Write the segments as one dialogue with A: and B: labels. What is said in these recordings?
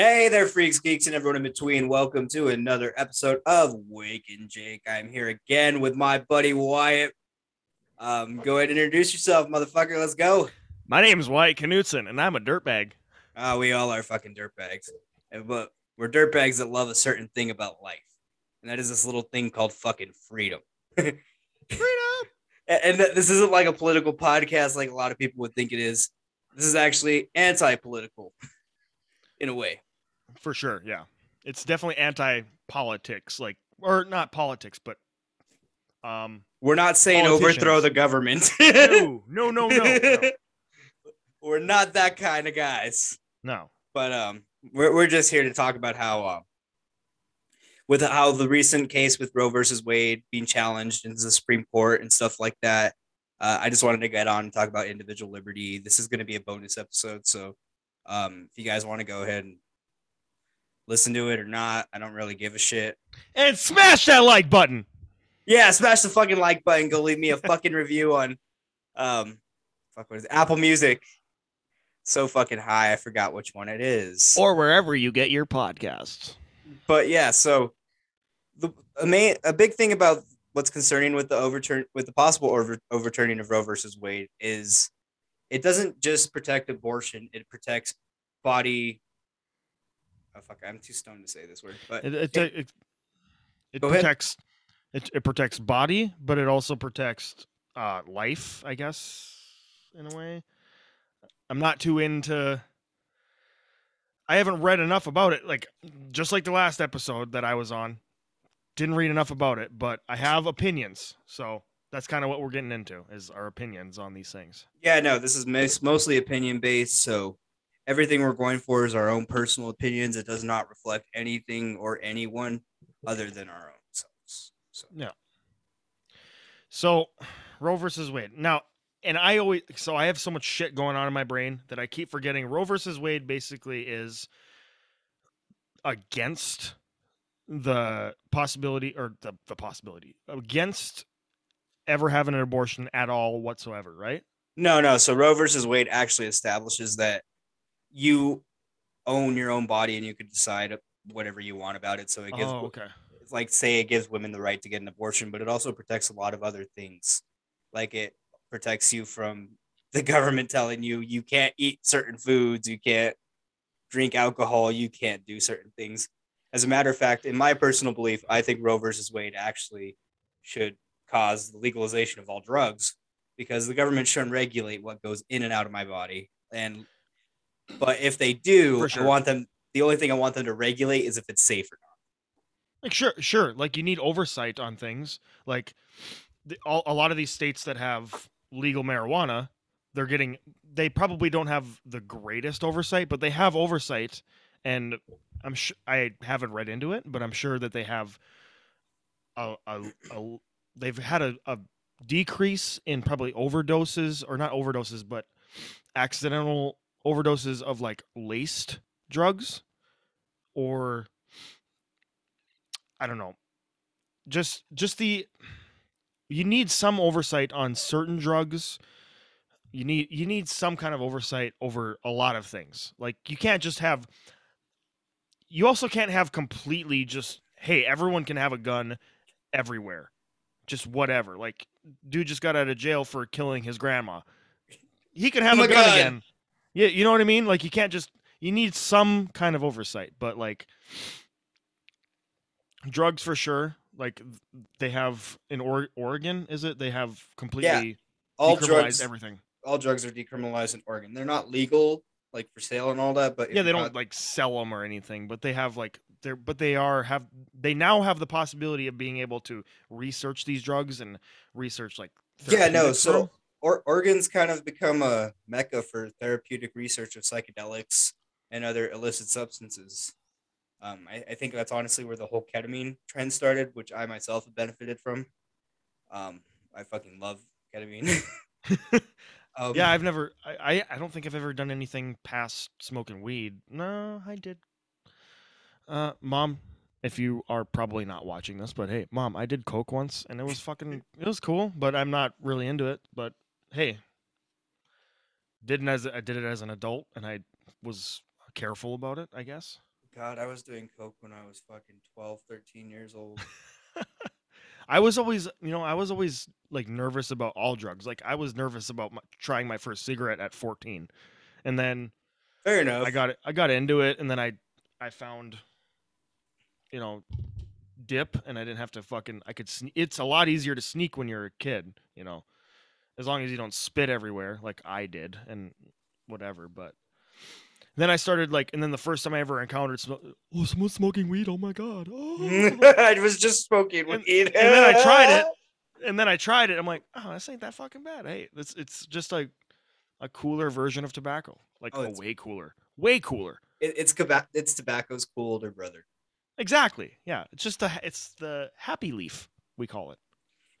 A: Hey there, freaks, geeks, and everyone in between. Welcome to another episode of Wake and Jake. I'm here again with my buddy Wyatt. Um, go ahead and introduce yourself, motherfucker. Let's go.
B: My name's Wyatt Knutson, and I'm a dirtbag.
A: Uh, we all are fucking dirtbags, but we're dirtbags that love a certain thing about life, and that is this little thing called fucking freedom.
B: Freedom.
A: And and th- this isn't like a political podcast like a lot of people would think it is. This is actually anti-political, in a way.
B: For sure, yeah. It's definitely anti-politics, like or not politics, but um
A: We're not saying overthrow the government.
B: no, no, no, no. No.
A: we're not that kind of guys.
B: no.
A: But um, we're we're just here to talk about how um, with how the recent case with Roe versus Wade being challenged in the Supreme Court and stuff like that. Uh, I just wanted to get on and talk about individual liberty. This is going to be a bonus episode, so um, if you guys want to go ahead and listen to it or not, I don't really give a shit.
B: And smash that like button.
A: Yeah, smash the fucking like button. Go leave me a fucking review on um fuck what is it? Apple Music. So fucking high, I forgot which one it is.
B: Or wherever you get your podcasts.
A: but yeah, so the a main a big thing about what's concerning with the overturn with the possible over, overturning of Roe versus Wade is it doesn't just protect abortion, it protects body Oh fuck, I'm too stoned to say this word. But
B: It it,
A: it-
B: it, it
A: ahead.
B: protects it, it protects body, but it also protects uh life, I guess, in a way. I'm not too into I haven't read enough about it. Like just like the last episode that I was on. Didn't read enough about it, but I have opinions. So that's kind of what we're getting into is our opinions on these things.
A: Yeah, no, this is mos- mostly opinion based. So everything we're going for is our own personal opinions. It does not reflect anything or anyone other than our own selves. So yeah.
B: So, Roe versus Wade. Now, and I always so I have so much shit going on in my brain that I keep forgetting. Roe versus Wade basically is against the possibility or the, the possibility against ever having an abortion at all whatsoever, right?
A: no, no. So Roe versus Wade actually establishes that you own your own body and you can decide whatever you want about it. So it gives,
B: Oh, okay.
A: like say it gives women the right to get an abortion, but it also protects a lot of other things. Like it protects you from the government telling you you can't eat certain foods, you can't drink alcohol, you can't do certain things. As a matter of fact, in my personal belief, I think Roe versus Wade actually should cause the legalization of all drugs because the government shouldn't regulate what goes in and out of my body. And but if they do,
B: For
A: I want them the only thing I want them to regulate is if it's safe or not.
B: Like sure, sure. Like you need oversight on things. Like the, all, a lot of these states that have legal marijuana, they're getting. They probably don't have the greatest oversight, but they have oversight, and I'm sure I haven't read into it, but I'm sure that they have. A, a, a they've had a, a decrease in probably overdoses or not overdoses, but accidental overdoses of like laced drugs, or I don't know. Just just the you need some oversight on certain drugs. You need you need some kind of oversight over a lot of things. Like you can't just have you also can't have completely just hey, everyone can have a gun everywhere. Just whatever. Like dude just got out of jail for killing his grandma. He can have
A: Oh
B: a gun
A: God.
B: again. Yeah, you know what I mean? Like you can't just you need some kind of oversight, but like drugs for sure. Like they have in or- Oregon, is it? They have completely
A: All
B: decriminalized
A: drugs,
B: everything.
A: all drugs are decriminalized in Oregon. They're not legal, like for sale and all that. But
B: Yeah, they don't
A: got-
B: like sell them or anything, but they have like they're but they are have they now have the possibility of being able to research these drugs and research like
A: Yeah, no.
B: therapeutics for 'em.
A: So or- Oregon's kind of become a mecca for therapeutic research of psychedelics and other illicit substances. Um, I, I think that's honestly where the whole ketamine trend started, which I myself have benefited from. Um, I fucking love ketamine. um,
B: yeah, I've never I, I I don't think I've ever done anything past smoking weed. No, I did. Uh mom, if you are probably not watching this, but hey, mom, I did coke once and it was fucking it was cool, but I'm not really into it, but hey, didn't as I did it as an adult and I was careful about it, I guess.
A: God, I was doing coke when I was fucking 12, 13 years old.
B: I was always, you know, I was always like nervous about all drugs. Like I was nervous about my, trying my first cigarette at 14. And then
A: Fair enough.
B: I got it I got into it and then I I found you know dip and I didn't have to fucking I could sne- it's a lot easier to sneak when you're a kid, you know. As long as you don't spit everywhere like I did and whatever, but then I started like, and then the first time I ever encountered, sm- oh, someone's smoking weed. Oh my god! Oh.
A: I was just smoking
B: And-
A: weed.
B: and then I tried it. and then I tried it. I'm like, oh, this ain't that fucking bad. Hey, it's it's just like a cooler version of tobacco, like
A: Oh,
B: a way cooler, way cooler.
A: It, it's tobacco. It's tobacco's cool older brother.
B: Exactly. Yeah, it's just a it's the happy leaf we call it.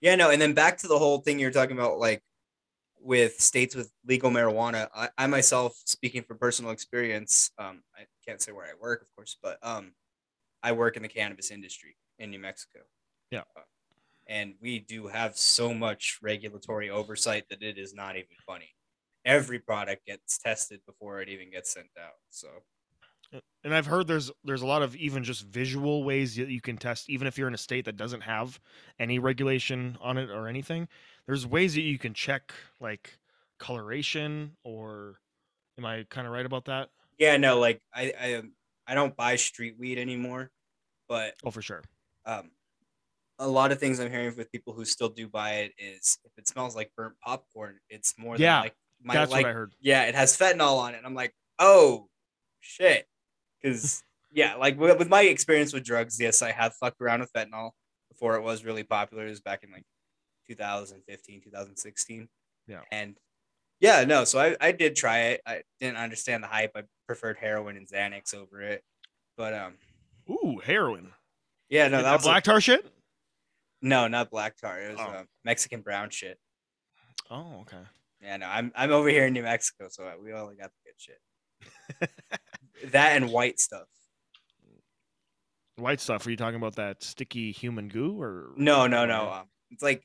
A: Yeah, no. And then back to the whole thing you're talking about, like with states with legal marijuana. I, I myself, speaking from personal experience, um, I can't say where I work, of course, but um, I work in the cannabis industry in New Mexico.
B: Yeah.
A: Uh, and we do have so much regulatory oversight that it is not even funny. Every product gets tested before it even gets sent out. So
B: And I've heard there's there's a lot of even just visual ways that you can test, even if you're in a state that doesn't have any regulation on it or anything. There's ways that you can check like coloration or am I kind of right about that?
A: yeah, no, like I I, um, I don't buy street weed anymore, but
B: Oh, for sure.
A: um, a lot of things I'm hearing with people who still do buy it is if it smells like burnt popcorn, it's more than
B: Yeah,
A: like my
B: That's
A: like
B: what I heard.
A: yeah, it has fentanyl on it. And I'm like, oh shit, because yeah, like with, with my experience with drugs, yes, I have fucked around with fentanyl before it was really popular. It was back in like 2015, 2016.
B: Yeah.
A: and yeah, no, so I I did try it. I didn't understand the hype. I preferred heroin and Xanax over it, but um.
B: Ooh, heroin.
A: Yeah, no,
B: Is
A: that
B: black tar shit?
A: no, not black tar. It was
B: Oh.
A: uh, Mexican brown shit.
B: Oh, okay.
A: Yeah, no, I'm I'm over here in New Mexico, so we only got the good shit. that and white stuff.
B: White stuff. Are you talking about that sticky human goo or
A: No, no, no. Um, it's like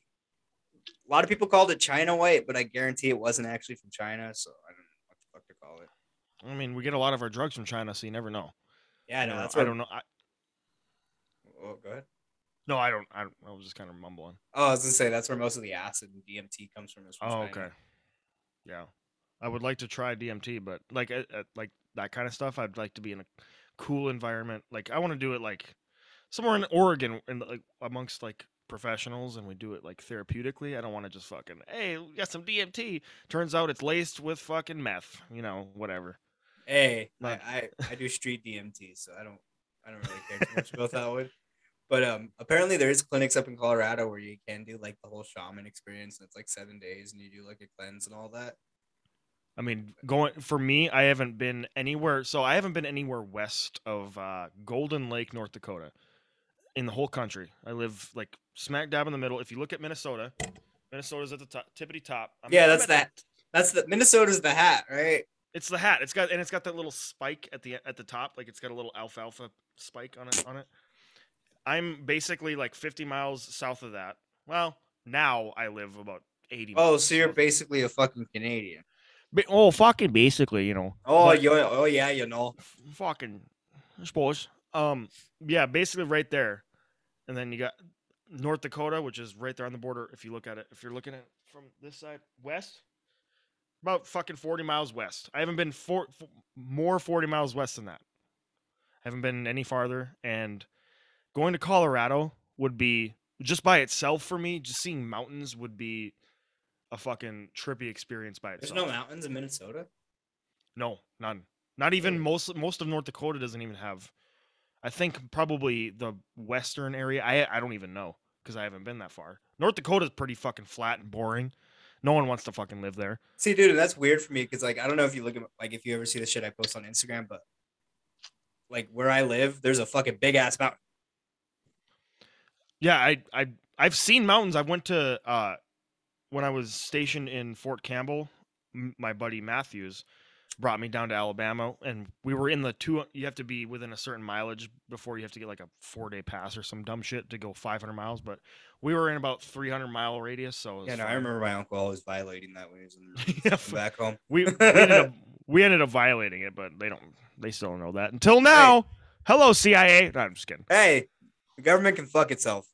A: a lot of people called it China white, but I guarantee it wasn't actually from China, so I don't know what the fuck to call it.
B: I mean, we get a lot of our drugs from China, so you never know.
A: Yeah, no,
B: know,
A: that's
B: I don't know. I,
A: Oh, go ahead.
B: no, I don't. I, don't, I was just kind of mumbling.
A: Oh, I was gonna say that's where most of the acid and DMT comes from. Is from
B: Oh,
A: China.
B: okay. Yeah, I would like to try DMT, but like uh, uh, like that kind of stuff, I'd like to be in a cool environment. Like I want to do it like somewhere in Oregon, in like amongst like professionals, and we do it like therapeutically. I don't want to just fucking hey, we got some DMT. Turns out it's laced with fucking meth. You know, whatever.
A: Hey, I,
B: Like-
A: I I do street DMT, so I don't I don't really care too much about that one. But um, apparently there is clinics up in Colorado where you can do like the whole shaman experience, and it's like seven days, and you do like a cleanse and all that.
B: I mean, going for me, I haven't been anywhere. So I haven't been anywhere west of uh, Golden Lake, North Dakota, in the whole country. I live like smack dab in the middle. If you look at Minnesota, Minnesota's at the top, tippity top. I'm-
A: Yeah, that's
B: the-
A: that. That's the Minnesota's the hat, right?
B: it's the hat. It's got and it's got that little spike at the at the top. Like it's got a little alfalfa spike on it on it. I'm basically like 50 miles south of that. Well, now I live about 80.
A: Oh, so you're basically a fucking Canadian.
B: Ba- oh, fucking basically, you know.
A: Oh, you oh yeah, you know.
B: fucking I suppose. Um yeah, basically right there. And then you got North Dakota, which is right there on the border if you look at it. If you're looking at it from this side west, about fucking 40 miles west. I haven't been for, f- more 40 miles west than that. I haven't been any farther and going to Colorado would be just by itself for me, just seeing mountains would be a fucking trippy experience by itself.
A: There's no mountains in Minnesota.
B: No, none. Not even
A: Really?
B: most most of North Dakota doesn't even have. I think probably the western area. I I don't even know because I haven't been that far. North Dakota's pretty fucking flat and boring. No one wants to fucking live there.
A: See, dude, that's weird for me because like I don't know if you look at like if you ever see the shit I post on Instagram, but like where I live, there's a fucking big ass mountain.
B: Yeah, I I I've seen mountains. I went to uh when I was stationed in Fort Campbell. M- my buddy Matthews brought me down to Alabama, and we were in the two. You have to be within a certain mileage before you have to get like a four day pass or some dumb shit to go 500 miles. But we were in about 300 mile radius, so
A: Yeah, no, I remember my uncle always violating that when he was in
B: Yeah,
A: back home.
B: we we ended up we ended up violating it, but they don't they still don't know that until now. Hello, CIA. No, I'm just kidding.
A: Hey, the government can fuck itself.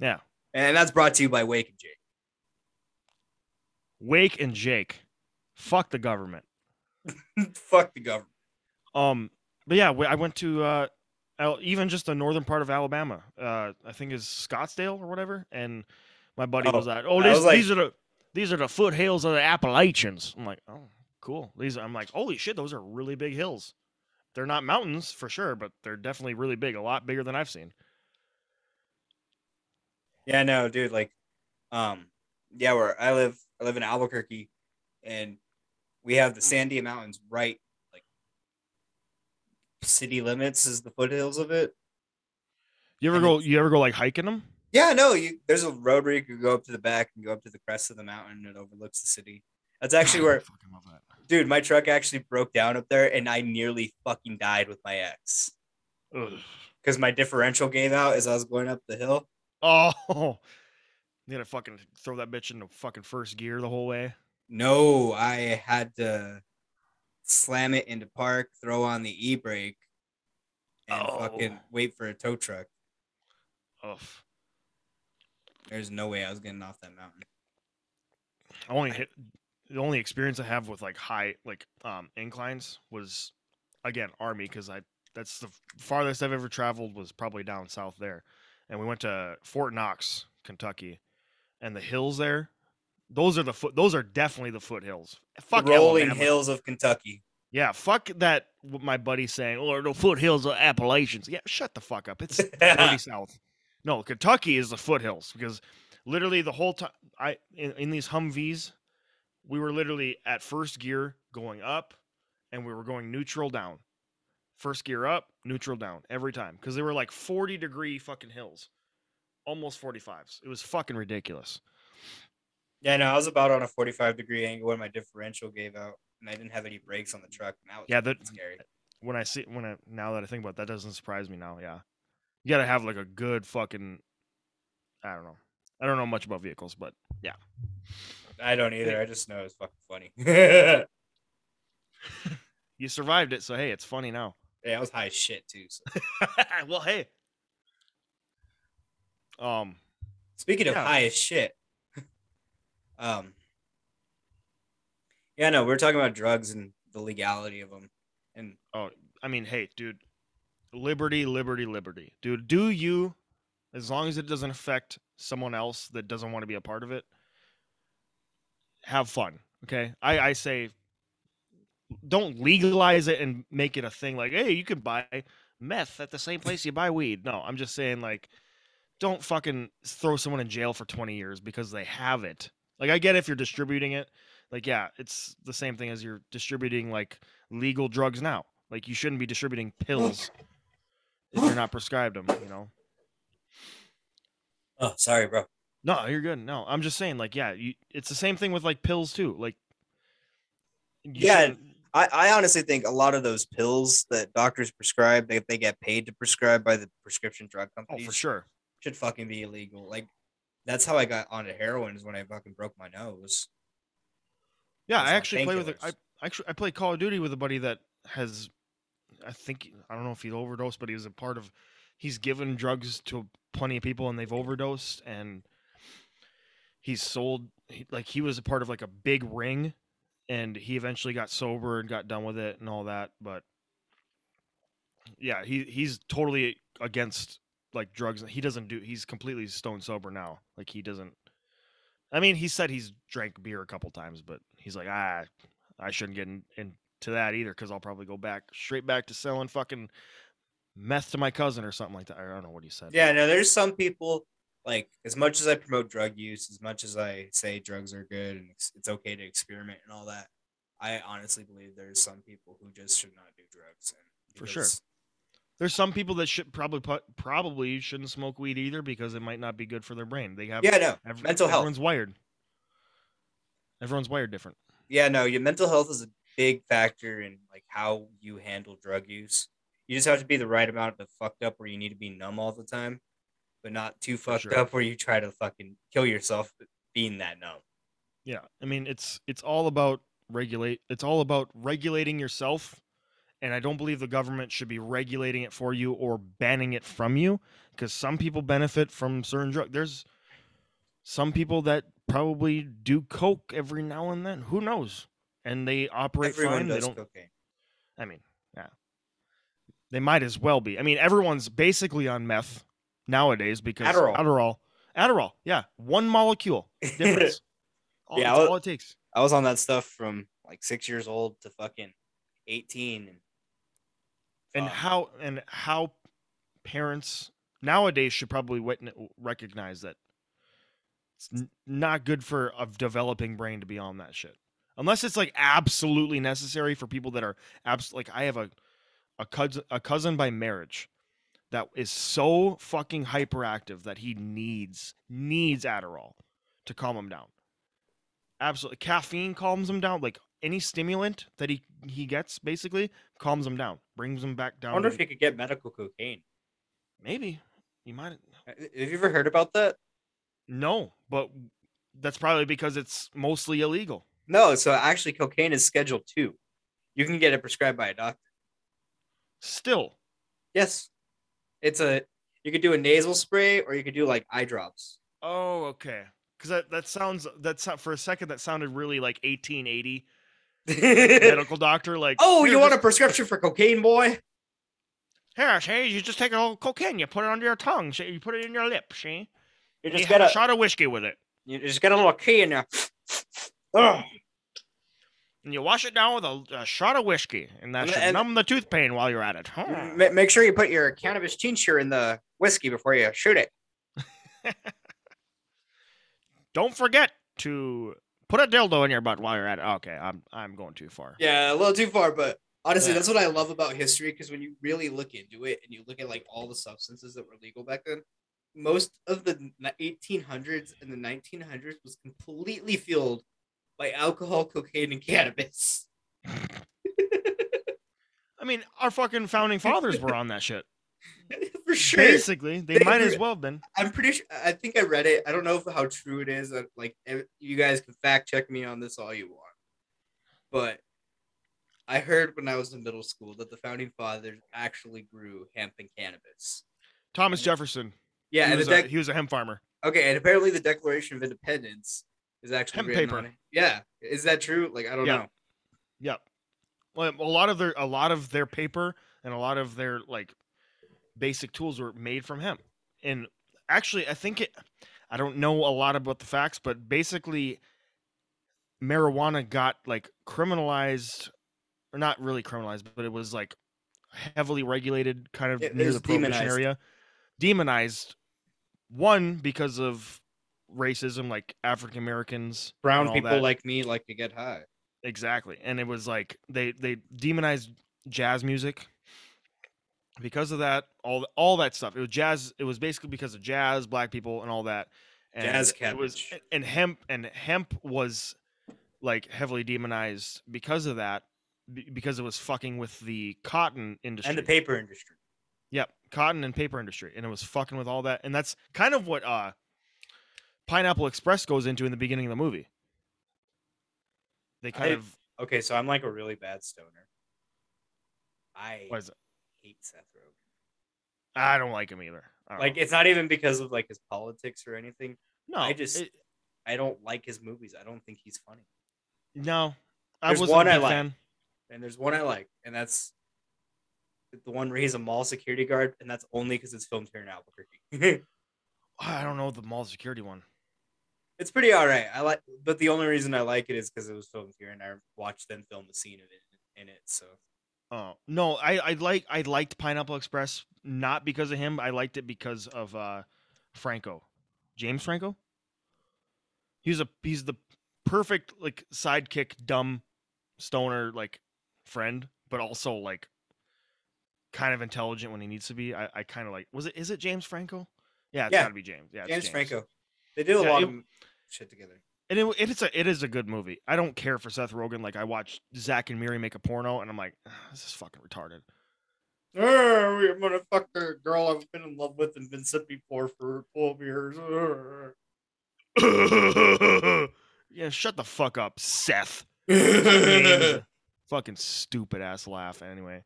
B: Yeah.
A: And that's brought to you by Wake and Jake.
B: Wake and Jake. Fuck the government.
A: fuck the government.
B: Um, but yeah, I went to uh, even just the northern part of Alabama. Uh, I think is Scottsdale or whatever. And my buddy
A: Oh,
B: was like, "Oh, this,
A: was like-
B: these are the these are the foothills of the Appalachians." I'm like, "Oh, cool." These I'm like, "Holy shit, those are really big hills." They're not mountains for sure, but they're definitely really big. A lot bigger than I've seen.
A: Yeah, no, dude, like, um, yeah, where I live, I live in Albuquerque, and we have the Sandia Mountains right, like, city limits is the foothills of it.
B: You ever
A: And
B: go? You ever go like hiking them?
A: Yeah, no, you there's a road where you can go up to the back and go up to the crest of the mountain and it overlooks the city. That's actually where,
B: fucking love that.
A: dude, my truck actually broke down up there, and I nearly fucking died with my ex because my differential gave out as I was going up the hill.
B: Oh, you gotta fucking throw that bitch into fucking first gear the whole way.
A: No, I had to slam it into park, throw on the e brake, and fucking
B: Oh.
A: wait for a tow truck.
B: Ugh.
A: There's no way I was getting off that mountain.
B: I only hit the only experience I have with like high like um inclines was again army because I that's the farthest I've ever traveled was probably down south there, and we went to Fort Knox, Kentucky, and the hills there. Those are the foot. Those are definitely the foothills. Fuck
A: the rolling
B: Alabama.
A: hills of Kentucky.
B: Yeah, fuck that. What my buddy saying, or the foothills of Appalachians. Yeah, shut the fuck up. It's dirty south. No, Kentucky is the foothills because literally the whole time I in, in these Humvees, we were literally at first gear going up, and we were going neutral down. First gear up, neutral down every time because they were like forty degree fucking hills, almost forty fives. It was fucking ridiculous.
A: Yeah, no, I was about on a 45 degree angle when my differential gave out, and I didn't have any brakes on the truck. And that was
B: Yeah, that-
A: scary.
B: When I see when I now that I think about it, that doesn't surprise me now. Yeah, you gotta have like a good fucking. I don't know. I don't know much about vehicles, but yeah.
A: I don't either. I just know it's fucking funny.
B: You survived it, so hey, it's funny now.
A: Yeah, I was high as shit too. So.
B: well, hey. Um,
A: Speaking of
B: Yeah.
A: high as shit, um, yeah, no, we are talking about drugs and the legality of them, and oh,
B: I mean, hey, dude, liberty, liberty, liberty, dude. Do you, as long as it doesn't affect someone else that doesn't want to be a part of it, have fun. Okay, I I say, don't legalize it and make it a thing. Like, hey, you can buy meth at the same place you buy weed. No, I'm just saying, like, don't fucking throw someone in jail for 20 years because they have it. Like, I get if you're distributing it. Like, yeah, it's the same thing as you're distributing like legal drugs now. Like, you shouldn't be distributing pills if you're not prescribed them. You know.
A: oh, sorry, bro.
B: No, you're good. No, I'm just saying, like, yeah, you, it's the same thing with like pills too. Like,
A: Yeah,
B: shouldn't-
A: I, I honestly think a lot of those pills that doctors prescribe, they, they get paid to prescribe by the prescription drug companies.
B: oh, for sure.
A: should fucking be illegal. Like, that's how I got onto heroin is when I fucking broke my nose.
B: Yeah, I actually play with a, I actually I play Call of Duty with a buddy that has, I think I don't know if he overdosed, but he was a part of. He's given drugs to plenty of people and they've overdosed, and he's sold like he was a part of like a big ring, and he eventually got sober and got done with it and all that. But yeah, he he's totally against like drugs. He doesn't do. He's completely stone sober now. Like he doesn't. I mean, he said he's drank beer a couple times, but he's like, ah, I shouldn't get in, into that either because I'll probably go back straight back to selling fucking meth to my cousin or something like that. I don't know what he said.
A: Yeah, no, there's some people like as much as I promote drug use, as much as I say drugs are good and it's, it's okay to experiment and all that, I honestly believe there's some people who just should not do drugs. And
B: For sure. There's some people that should probably put, probably shouldn't smoke weed either because it might not be good for their brain. They have
A: Yeah, no, mental health.
B: Everyone's wired. Everyone's wired different.
A: yeah, no, your mental health is a big factor in like how you handle drug use. You just have to be the right amount of fucked up where you need to be numb all the time, but not too fucked
B: sure.
A: up where you try to fucking kill yourself being that numb.
B: Yeah, I mean it's it's all about regulate. It's all about regulating yourself and I don't believe the government should be regulating it for you or banning it from you because some people benefit from certain drugs. There's some people that probably do coke every now and then. Who knows? And they operate
A: Everyone
B: fine. They
A: does
B: don't.
A: cocaine.
B: I mean, yeah, they might as well be. I mean, everyone's basically on meth nowadays because
A: Adderall.
B: Adderall, Adderall, yeah, one molecule difference. All,
A: Yeah,
B: all it takes.
A: I was on that stuff from like six years old to fucking eighteen, and
B: and
A: fuck.
B: how and how parents nowadays should probably witness, recognize that it's n- not good for a developing brain to be on that shit unless it's like absolutely necessary for people that are abs- like i have a a cousin a cousin by marriage that is so fucking hyperactive that he needs needs adderall to calm him down absolutely caffeine calms him down like any stimulant that he he gets basically calms him down brings him back down.
A: I
B: wonder
A: if you could get medical cocaine.
B: maybe you might
A: Uh, Have you ever heard about that?
B: no but that's probably because it's mostly illegal
A: No. So actually, cocaine is Schedule Two. You can get it prescribed by a doctor.
B: still
A: Yes, it's a. You could do a nasal spray, or you could do like eye drops.
B: oh okay because that, that sounds that's for a second that sounded really like 1880 medical doctor like
A: oh,
B: "Here,
A: you want a prescription for cocaine, boy?
B: here see you just take a little cocaine you put it under your tongue see, you put it in your lip see
A: You
B: you
A: just
B: have
A: got
B: a
A: a.
B: shot of whiskey with it
A: You just got a little key in there. Ugh.
B: and you wash it down with a, a shot of whiskey and that
A: And-
B: should
A: and-
B: numb the tooth pain while you're at it.
A: Ma- Make sure you put your cannabis tincture in the whiskey before you shoot it.
B: don't forget to put a dildo in your butt while you're at it okay i'm i'm going too far
A: Yeah, a little too far, but honestly,
B: Yeah.
A: that's what I love about history because when you really look into it and you look at like all the substances that were legal back then, most of the 1800s and the 1900s was completely fueled by alcohol, cocaine, and cannabis.
B: I mean, our fucking founding fathers were on that shit.
A: For sure.
B: Basically, they
A: They
B: might as well have been.
A: I'm pretty sure. I think I read it. I don't know if, how true it is. Like, you guys can fact check me on this all you want. But I heard when I was in middle school that the founding fathers actually grew hemp and cannabis.
B: Thomas Jefferson.
A: Yeah,
B: he,
A: and
B: was
A: the
B: a, he was a hemp farmer.
A: okay, and apparently the Declaration of Independence is actually
B: Hemp
A: written
B: paper.
A: on it. Yeah, is that true? Like, I don't
B: Yeah.
A: know.
B: Yep. Well, a lot of their a lot of their paper and a lot of their like basic tools were made from hemp. And actually, I think it. I don't know a lot about the facts, but basically, marijuana got like criminalized, or not really criminalized, but it was like heavily regulated, kind of
A: It
B: near
A: was
B: the prohibition
A: demonized.
B: area. Demonized. One because of racism, like African Americans,
A: Brown people
B: that.
A: like me like to get high.
B: Exactly. And it was like they they demonized jazz music. Because of that, all all that stuff. It was jazz. It was basically because of jazz, black people, and all that. And
A: Jazz
B: it was and hemp and hemp was like heavily demonized because of that, because it was fucking with the cotton industry.
A: And the paper industry.
B: Yep, cotton and paper industry, and it was fucking with all that, and that's kind of what uh, Pineapple Express goes into in the beginning of the movie. They kind
A: I-
B: of
A: Okay, so I'm like a really bad stoner. I
B: what is it?
A: Hate Seth Rogen.
B: I don't like him either.
A: Like,
B: know.
A: it's not even because of like his politics or anything.
B: no,
A: I just-
B: it-
A: I don't like his movies. I don't think he's funny.
B: no. I
A: There's
B: wasn't
A: one
B: a
A: I like.
B: fan.
A: And there's one I like, and that's the one where he's a mall security guard, and that's only because it's filmed here in Albuquerque.
B: I don't know the mall security one.
A: it's pretty all right. I like, but the only reason I like it is because it was filmed here, and I watched them film the scene of it in it. So
B: Oh no, I I like I liked Pineapple Express not because of him. I liked it because of uh Franco, James Franco. He's a he's the perfect like sidekick, dumb stoner like friend, but also like kind of intelligent when he needs to be. I, I kind of like. Was it is it James Franco? Yeah, it's
A: Yeah.
B: gotta be James. Yeah, it's
A: James, Franco, they did a
B: Yeah,
A: lot
B: it-
A: of shit together.
B: And it, it is a it is a good movie. I don't care for Seth Rogen. Like I watched Zack and Miri make a porno, and I'm like, "Ah, this is fucking retarded.
A: I'm gonna fuck the girl I've been in love with and been sipping for for twelve years.
B: Yeah, shut the fuck up, Seth. Fucking stupid ass laugh. Anyway,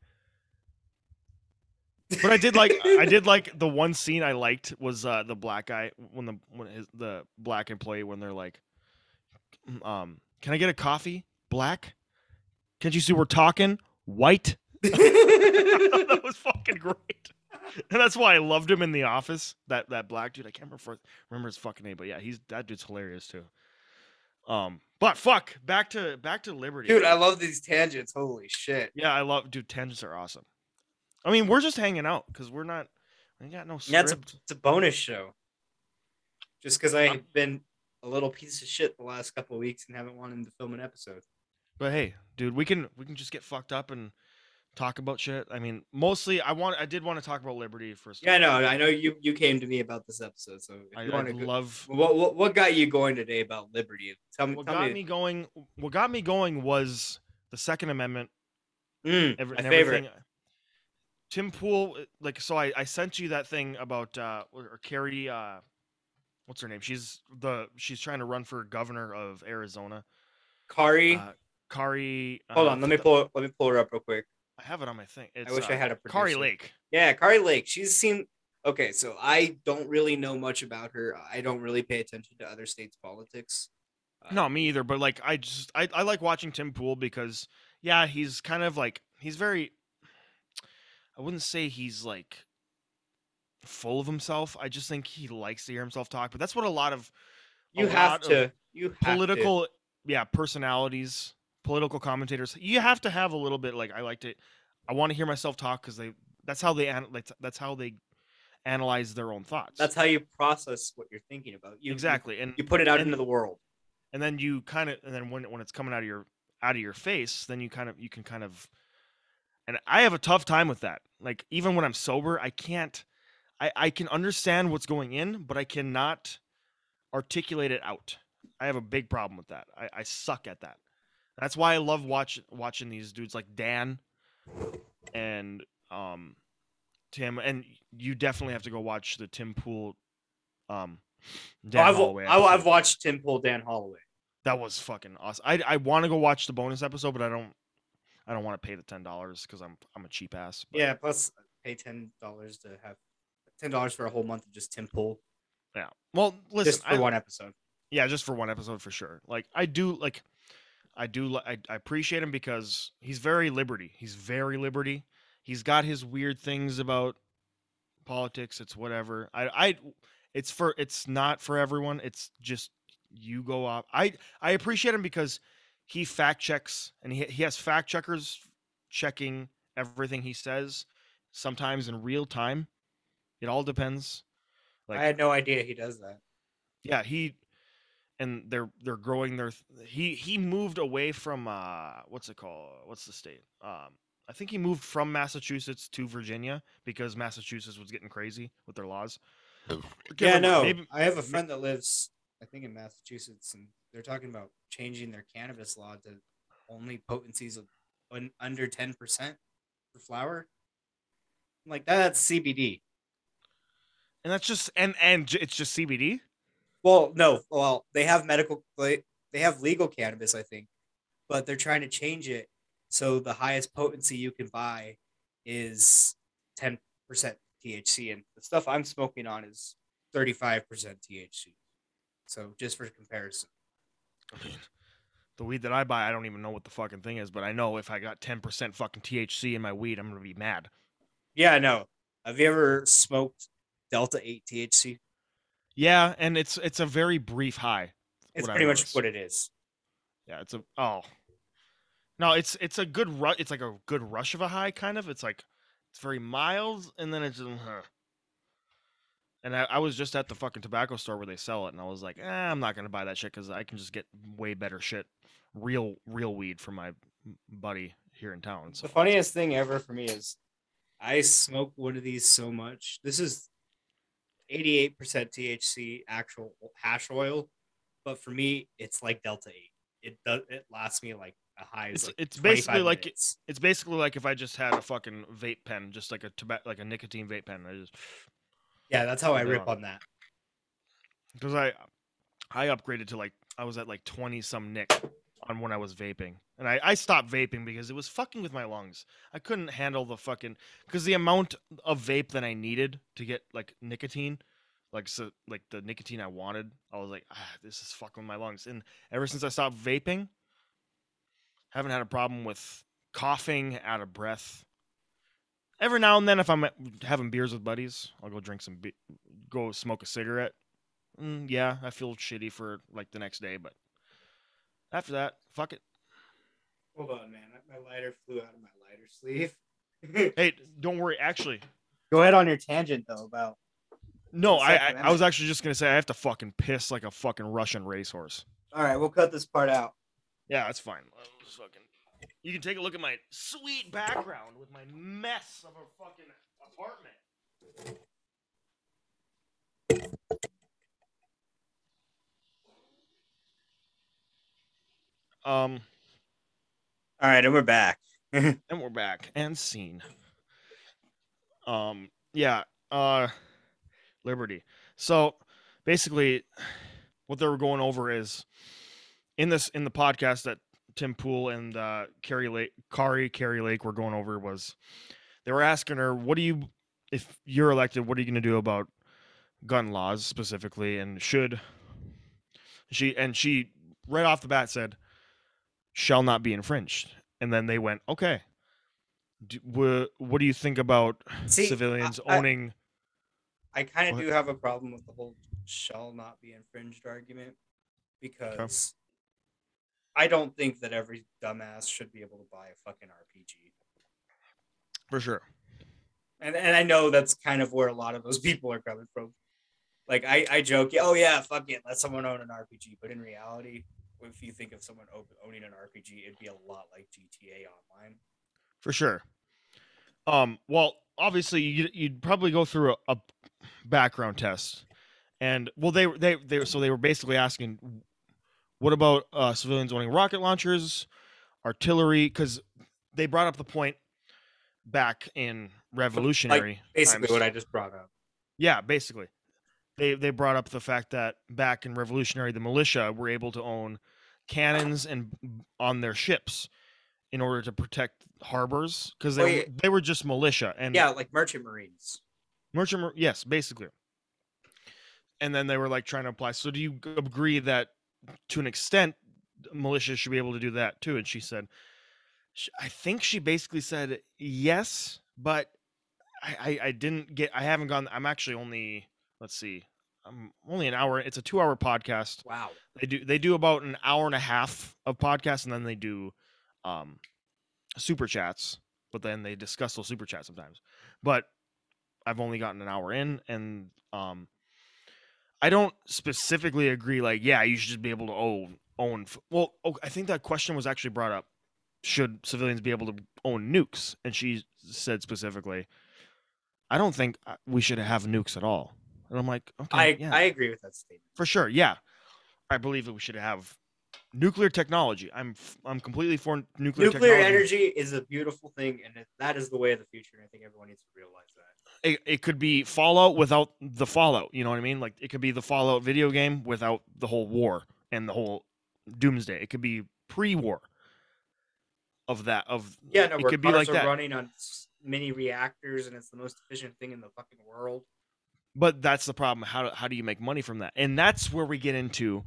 B: But I did like I did like the one scene I liked was uh the black guy when the when his the black employee when they're like um can I get a coffee? Black? Can't you see we're talking? White? that was fucking great. And that's why I loved him in the office. That that black dude. I can't remember remember his fucking name, but yeah, he's that dude's hilarious too. Um, but fuck, back to back to Liberty.
A: Dude, I love these tangents. Holy shit.
B: Yeah, I love dude, tangents are awesome. I mean, we're just hanging out because we're not we got no
A: Yeah,
B: script.
A: it's a, it's a bonus show. Just because I've been a little piece of shit the last couple of weeks and haven't wanted to film an episode.
B: But hey, dude, we can we can just get fucked up and talk about shit. I mean, mostly I want I did want to talk about Liberty first.
A: Yeah, no, I know I know you you came to me about this episode, so
B: I, I
A: want to go,
B: love
A: what, what what got you going today about liberty? Tell me.
B: what
A: tell
B: got
A: me.
B: me going. What got me going was the Second Amendment.
A: Mm,
B: Every,
A: my favorite.
B: Tim Pool, like, so I I sent you that thing about uh or or Kari. Uh, what's her name? She's the she's trying to run for governor of Arizona.
A: Kari.
B: Uh, Kari.
A: hold
B: uh,
A: on, let me pull let me pull her up real quick.
B: I have it on my thing. It's,
A: I wish
B: uh,
A: I had a
B: Kari. Lake.
A: Yeah, Kari Lake. She's seen. Okay, so I don't really know much about her. I don't really pay attention to other states' politics. Uh,
B: No, me either. But like, I just I, I like watching Tim Pool because yeah, he's kind of like he's very. I wouldn't say he's like full of himself. I just think he likes to hear himself talk. But that's what a lot of a
A: You have to. You have to.
B: political yeah personalities, political commentators. You have to have a little bit like I like to. I want to hear myself talk because they that's how they like that's how they analyze their own thoughts.
A: That's how you process what you're thinking about. You, you-
B: exactly and
A: You, put it out
B: and-
A: into the world.
B: and then you kind of and then when when it's coming out of your out of your face then you kind of you can kind of and i have a tough time with that like even when i'm sober i can't i i can understand what's going in but i cannot articulate it out i have a big problem with that i, I suck at that that's why i love watch, watching these dudes like dan and um tim and you definitely have to go watch the tim pool um
A: Oh,
B: Dan
A: I've,
B: Holloway
A: I, I've watched Tim Pool, Dan Holloway.
B: That was fucking awesome. I I want to go watch the bonus episode, but I don't I don't want to pay the ten dollars because I'm I'm a cheap ass. But
A: Yeah, plus pay ten dollars to have ten dollars for a whole month of just Tim Pool,
B: yeah. Well, listen,
A: just for
B: I,
A: one episode.
B: yeah, just for one episode for sure. Like I do like I do I, I appreciate him because he's very liberty. He's very liberty. He's got his weird things about politics. It's whatever. I I it's for it's not for everyone. It's just you go off. I I appreciate him because he fact checks and he he has fact checkers checking everything he says sometimes in real time. It all depends. Like
A: I had no idea he does that.
B: yeah he and they're they're growing their he he moved away from uh what's it called what's the state um i think he moved from massachusetts to virginia because massachusetts was getting crazy with their laws
A: Yeah, no.
B: maybe
A: I have a friend that lives, I think, in Massachusetts, and they're talking about changing their cannabis law to only potencies of un- under ten percent for flower. I'm like that's CBD.
B: And that's just and and it's just cbd
A: Well, no. Well, they have medical. They they have legal cannabis, I think, but they're trying to change it so the highest potency you can buy is ten percent THC, and the stuff I'm smoking on is thirty five percent THC. So just for comparison,
B: I mean, the weed that i buy i don't even know what the fucking thing is but i know if i got 10% fucking thc in my weed i'm gonna be mad
A: yeah, I know. Have you ever smoked Delta Eight THC?
B: yeah and it's it's a very brief high
A: It's pretty much what it is.
B: Yeah, it's a oh. No, it's it's a good ru- it's like a good rush of a high kind of. It's like it's very mild and then it's uh, huh. And I, I was just at the fucking tobacco store where they sell it and I was like, eh, I'm not gonna buy that shit because I can just get way better shit, real real weed from my buddy here in town. So
A: The funniest thing ever for me is I smoke one of these so much. This is 88% THC actual hash oil, but for me, it's like Delta 8. It does it lasts me like a high.
B: It's-
A: like
B: it's
A: 25
B: basically like-
A: minutes.
B: it's basically like if I just had a fucking vape pen, just like a tobacco like a nicotine vape pen. I just
A: yeah, that's how I rip on that.
B: because I I upgraded to like I was at like twenty some nick on when I was vaping, and I, I stopped vaping because it was fucking with my lungs. I couldn't handle the fucking because the amount of vape that I needed to get like nicotine, like so like the nicotine I wanted, I was like, ah, this is fucking with my lungs. And ever since I stopped vaping, haven't had a problem with coughing, out of breath. Every now and then, if I'm having beers with buddies, I'll go drink some, be- go smoke a cigarette. Mm, yeah, I feel shitty for like the next day, but after that, fuck it.
A: Hold on, man. My lighter flew out of my lighter sleeve.
B: Hey, don't worry. Actually,
A: Go ahead on your tangent though about
B: no, I, I I was actually just gonna say I have to fucking piss like a fucking Russian racehorse.
A: all right, we'll cut this part out.
B: Yeah, that's fine. I'll just fucking. You can take a look at my sweet background with my mess of a fucking apartment. Um,
A: All right, and we're back.
B: and we're back and seen. Um, yeah, uh, Liberty. So basically, what they were going over is in this in the podcast that Tim Pool and uh, Kari Lake, Kari Carrie Lake were going over was they were asking her, "What do you, if you're elected, what are you going to do about gun laws specifically, and should she?" And she right off the bat said, "Shall not be infringed." And then they went, "Okay." Do, wha- what do you think about
A: See,
B: civilians
A: I-
B: owning?
A: I kind of do have a problem with the whole shall not be infringed argument because I don't think that every dumbass should be able to buy a fucking RPG.
B: for sure.
A: And and I know that's kind of where a lot of those people are coming from. Like I, I joke, oh yeah, fuck it, let someone own an RPG. But in reality, if you think of someone op- owning an RPG, it'd be a lot like GTA Online.
B: for sure. Um, well, obviously, you'd, you'd probably go through a, a background test, and well, they they they so they were basically asking, what about uh, civilians owning rocket launchers, artillery? Because they brought up the point back in revolutionary
A: Basically,
B: times.
A: what I just brought up.
B: Yeah, basically. They they brought up the fact that back in Revolutionary the militia were able to own cannons and on their ships in order to protect harbors because they
A: Oh,
B: were,
A: yeah.
B: they were just militia and
A: Yeah, like merchant marines.
B: merchant mar- yes basically and then they were like trying to apply so do you agree that to an extent militia should be able to do that too and she said i think she basically said yes but I, I i didn't get i haven't gone i'm actually only let's see i'm only an hour it's a two hour podcast.
A: Wow.
B: they do they do about an hour and a half of podcast and then they do um super chats but then they discuss those super chats sometimes. But i've only gotten an hour in and um i don't specifically agree like yeah you should just be able to own own f- well oh, i think that question was actually brought up should civilians be able to own nukes? And she said specifically i don't think uh, we should have nukes at all and i'm like okay
A: I
B: yeah
A: I agree with that statement.
B: for sure yeah i believe that we should have nuclear technology i'm f- i'm completely for nuclear,
A: Nuclear
B: technology
A: energy is a beautiful thing, and it, that is the way of the future. And I think everyone needs to realize that.
B: it, it could be fallout without the fallout you know what i mean like it could be the fallout video game without the whole war and the whole doomsday it could be pre-war of that of
A: Yeah, no,
B: it could be like that
A: running on mini reactors, and it's the most efficient thing in the fucking world.
B: But that's the problem. How, do- how do you make money from that? And that's where we get into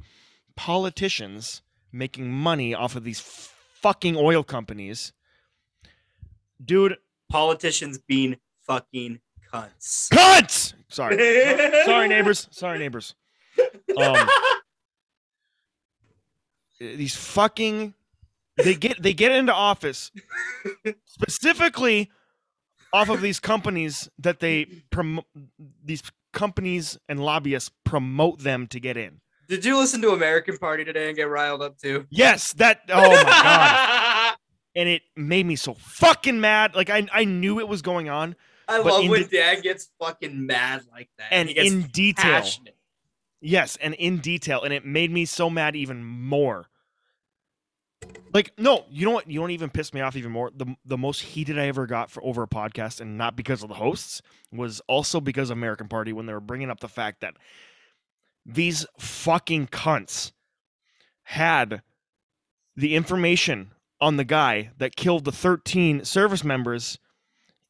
B: politicians making money off of these fucking oil companies. Dude.
A: Politicians being fucking cunts.
B: cunts! Sorry. Sorry neighbors. Sorry neighbors. Um these fucking they get they get into office specifically off of these companies that they promote these companies and lobbyists promote them to get in
A: Did you listen to American Party today and get riled up too?
B: yes that oh my god and it made me so fucking mad like i i knew it was going on
A: I love when
B: de-
A: Dad gets fucking mad like that.
B: and in detail
A: passionate.
B: Yes, and in detail, and it made me so mad even more. Like, no, you know what? You don't even piss me off even more. The the most heated I ever got for over a podcast, and not because of the hosts, was also because of American Party when they were bringing up the fact that these fucking cunts had the information on the guy that killed the 13 service members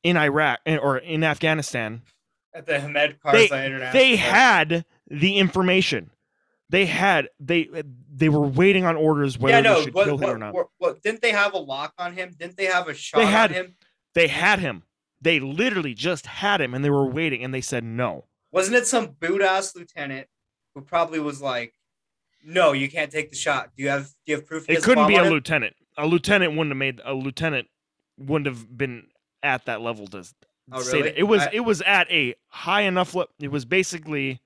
B: in Iraq eh, or in Afghanistan.
A: At the Hamid
B: They,
A: Karzai International.
B: they had the information. They had they they were waiting on orders whether
A: yeah, no.
B: they should
A: What,
B: kill him
A: what,
B: or not.
A: what, what- didn't they have a lock on him? Didn't they have a shot they
B: had-
A: on him?
B: They had him. They literally just had him and they were waiting and they said no.
A: Wasn't it some boot ass lieutenant who probably was like, "No, you can't take the shot. Do you have do you have proof?"
B: It couldn't be a
A: him?"
B: lieutenant. A lieutenant wouldn't have made a lieutenant wouldn't have been at that level to
A: Oh,
B: say that. It was
A: I-
B: it was at a high enough le- it was basically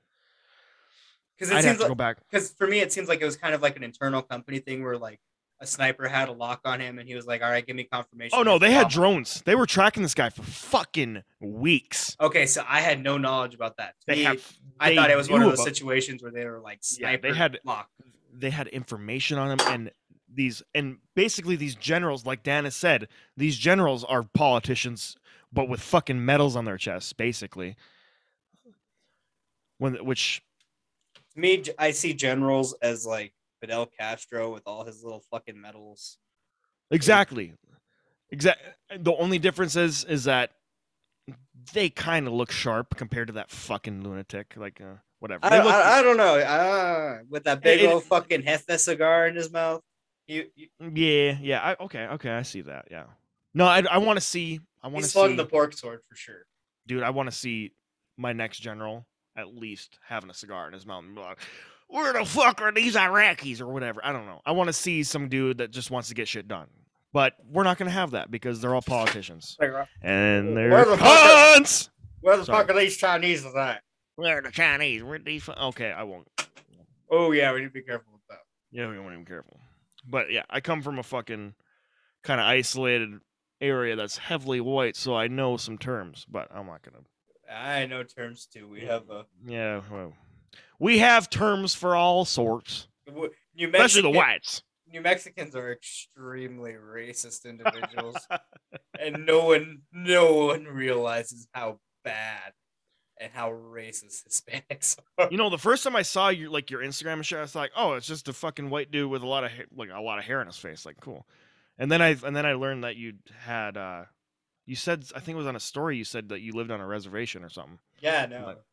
A: Because it
B: I'd have
A: seems
B: to
A: like
B: go back.
A: because for me it seems like it was kind of like an internal company thing where like a sniper had a lock on him and he was like, "All right, give me confirmation."
B: Oh no, they had
A: bomb on him."
B: drones. They were tracking this guy for fucking weeks.
A: Okay, so I had no knowledge about that.
B: They have
A: I
B: they
A: thought it was one of those situations where they were like
B: Yeah,
A: sniper
B: they had-
A: lock.
B: they had information on him and these and basically these generals like Dan has said these generals are politicians but with fucking medals on their chests basically when which
A: To me, I see generals as like Fidel Castro with all his little fucking medals.
B: exactly exact the only difference is is that they kind of look sharp compared to that fucking lunatic like uh, whatever
A: I,
B: look-
A: I, I don't know. Uh, with that big
B: It-
A: old fucking Hefe cigar in his mouth. You, you,
B: yeah yeah I, okay okay i see that yeah no i, I want to see i want to see
A: the pork sword for sure.
B: dude, I want to see my next general at least having a cigar in his mouth and be like, where the fuck are these Iraqis or whatever? I don't know. I want to see some dude that just wants to get shit done. But we're not going to have that because they're all politicians. And they're
A: Where the fuck are- Where the
B: Sorry.
A: fuck are these Chinese at?
B: Where are the Chinese? Where these? fu- Okay, I won't.
A: Oh yeah, we need to be careful with that.
B: Yeah, we want to be careful. But yeah, I come from a fucking kind of isolated area that's heavily white, so I know some terms, but I'm not going to.
A: I know terms too. We have a
B: Yeah, well, we have terms for all sorts,
A: New
B: especially the whites.
A: New Mexicans are extremely racist individuals, and no one, no one realizes how bad and how racist Hispanics are.
B: You know, the first time I saw your like your Instagram and shit, I was like, "Oh, it's just a fucking white dude with a lot of ha- like a lot of hair in his face." Like, cool. And then I and then I learned that you had uh you said I think it was on a story you said that you lived on a reservation or something.
A: Yeah, no,
B: But-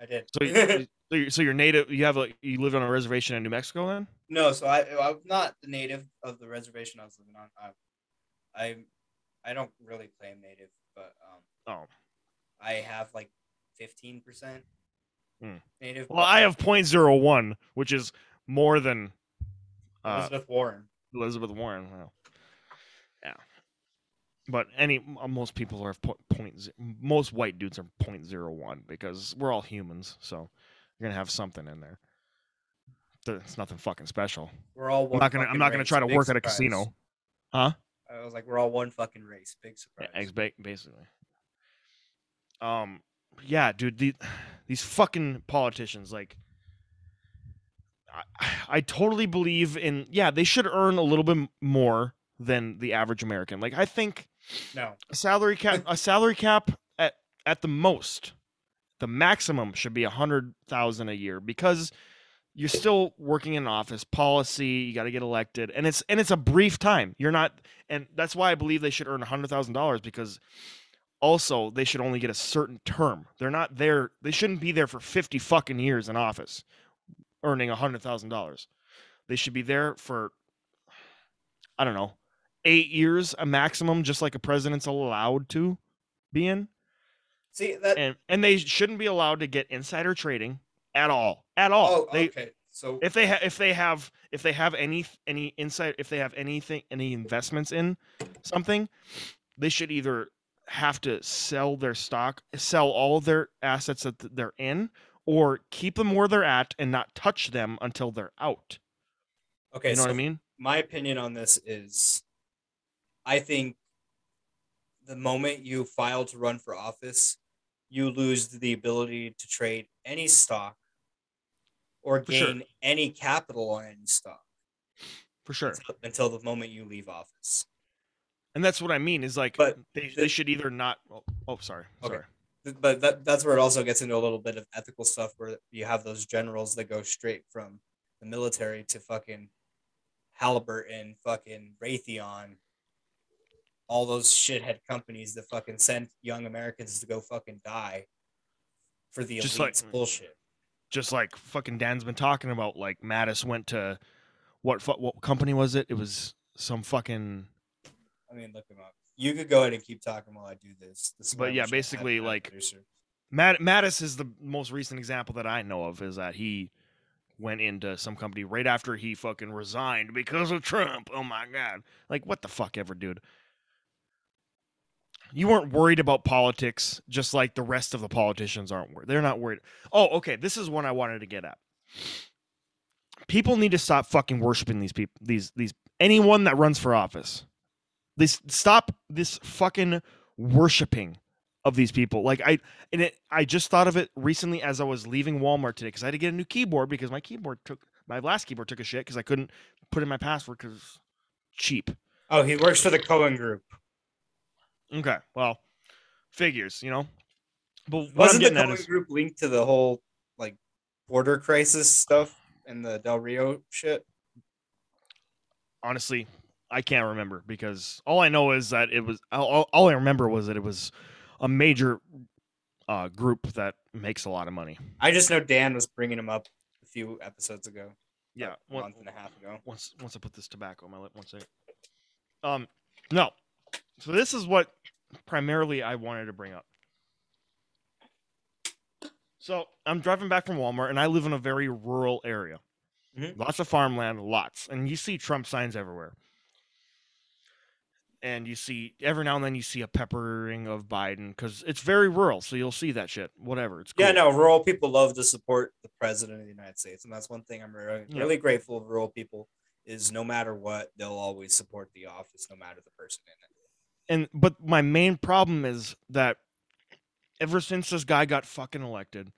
A: I did.
B: So you, so you're, so you're native. You have a you lived on a reservation in New Mexico then?
A: no, so I, I'm not the native of the reservation I was living on. I, I, I don't really claim native, but um,
B: Oh.
A: I have like fifteen percent
B: Hmm.
A: native.
B: Well, I have 0.01, which is more than uh,
A: Elizabeth Warren.
B: Elizabeth Warren. Yeah. But any uh, most people are point most white dudes are 0.01 because we're all humans, so you're gonna have something in there. Th- It's nothing fucking special.
A: We're all
B: I'm not gonna I'm not gonna try to
A: Big
B: work at a casino. Huh?
A: I was like, we're all one fucking race. Big surprise.
B: ba- basically. Um, yeah, dude, the, these fucking politicians, like, I, I totally believe in. Yeah, they should earn a little bit more than the average American. Like, I think
A: no,
B: a salary cap, a salary cap at at the most, the maximum should be a hundred thousand a year because you're still working in office policy you got to get elected and it's and it's a brief time. You're not and that's why i believe they should earn a hundred thousand dollars because also they should only get a certain term. They're not there they shouldn't be there for 50 fucking years in office earning a hundred thousand dollars. They should be there for i don't know eight years a maximum just like a president's allowed to be in
A: see that.
B: and and they shouldn't be allowed to get insider trading at all at all
A: oh,
B: they
A: okay. So
B: if they ha- if they have if they have any any insight if they have anything any investments in something they should either have to sell their stock sell all of their assets that they're in or keep them where they're at and not touch them until they're out
A: okay,
B: you know
A: so
B: what i mean
A: my opinion on this is, I think the moment you file to run for office, you lose the ability to trade any stock or
B: For sure.
A: gain any capital on any stock
B: for sure
A: until, until the moment you leave office.
B: and that's what i mean is like
A: But
B: they,
A: the-
B: they should either not oh, oh sorry
A: Okay.
B: sorry
A: But that, that's where it also gets into a little bit of ethical stuff where you have those generals that go straight from the military to fucking Halliburton, fucking Raytheon, all those shithead companies that fucking sent young Americans to go fucking die for the
B: Just
A: elite's
B: like-
A: bullshit.
B: Just like fucking Dan's been talking about, like Mattis went to what what company was it? It was some fucking
A: I mean, look them up. You could go ahead and keep talking while I do this. this
B: But yeah,
A: we should have
B: basically, like,
A: producer.
B: Matt Mattis is the most recent example that I know of is that he went into some company right after he fucking resigned because of Trump. Oh my god. Like what the fuck ever, dude. You weren't worried about politics just like the rest of the politicians aren't worried. They're not worried. Oh, okay, this is one I wanted to get at. People need to stop fucking worshiping these people these these anyone that runs for office. This stop this fucking worshiping of these people. Like I and it, I just thought of it recently as I was leaving Walmart today because I had to get a new keyboard because my keyboard took my last keyboard took a shit because I couldn't put in my password because cheap.
A: Oh, he works for the Cohen Group.
B: Okay, well, figures, you know. But what I'm
A: Wasn't the Cohen
B: is,
A: Group linked to the whole like border crisis stuff and the Del Rio shit?
B: honestly, I can't remember because all I know is that it was all, all I remember was that it was a major uh, group that makes a lot of money.
A: I just know Dan was bringing him up a few episodes ago.
B: Yeah, one-
A: month and a half ago.
B: once once I put this tobacco on my lip, one second. Um, no. So this is what primarily I wanted to bring up. So I'm driving back from Walmart, and I live in a very rural area.
A: Mhm.
B: Lots of farmland, lots, and you see Trump signs everywhere. And you see every now and then you see a peppering of Biden because it's very rural, so you'll see that shit. Whatever, it's cool.
A: Yeah, no, rural people love to support the president of the United States, and that's one thing I'm really,
B: Yeah.
A: really grateful of rural people is no matter what, they'll always support the office, no matter the person in it.
B: And but my main problem is that ever since this guy got fucking elected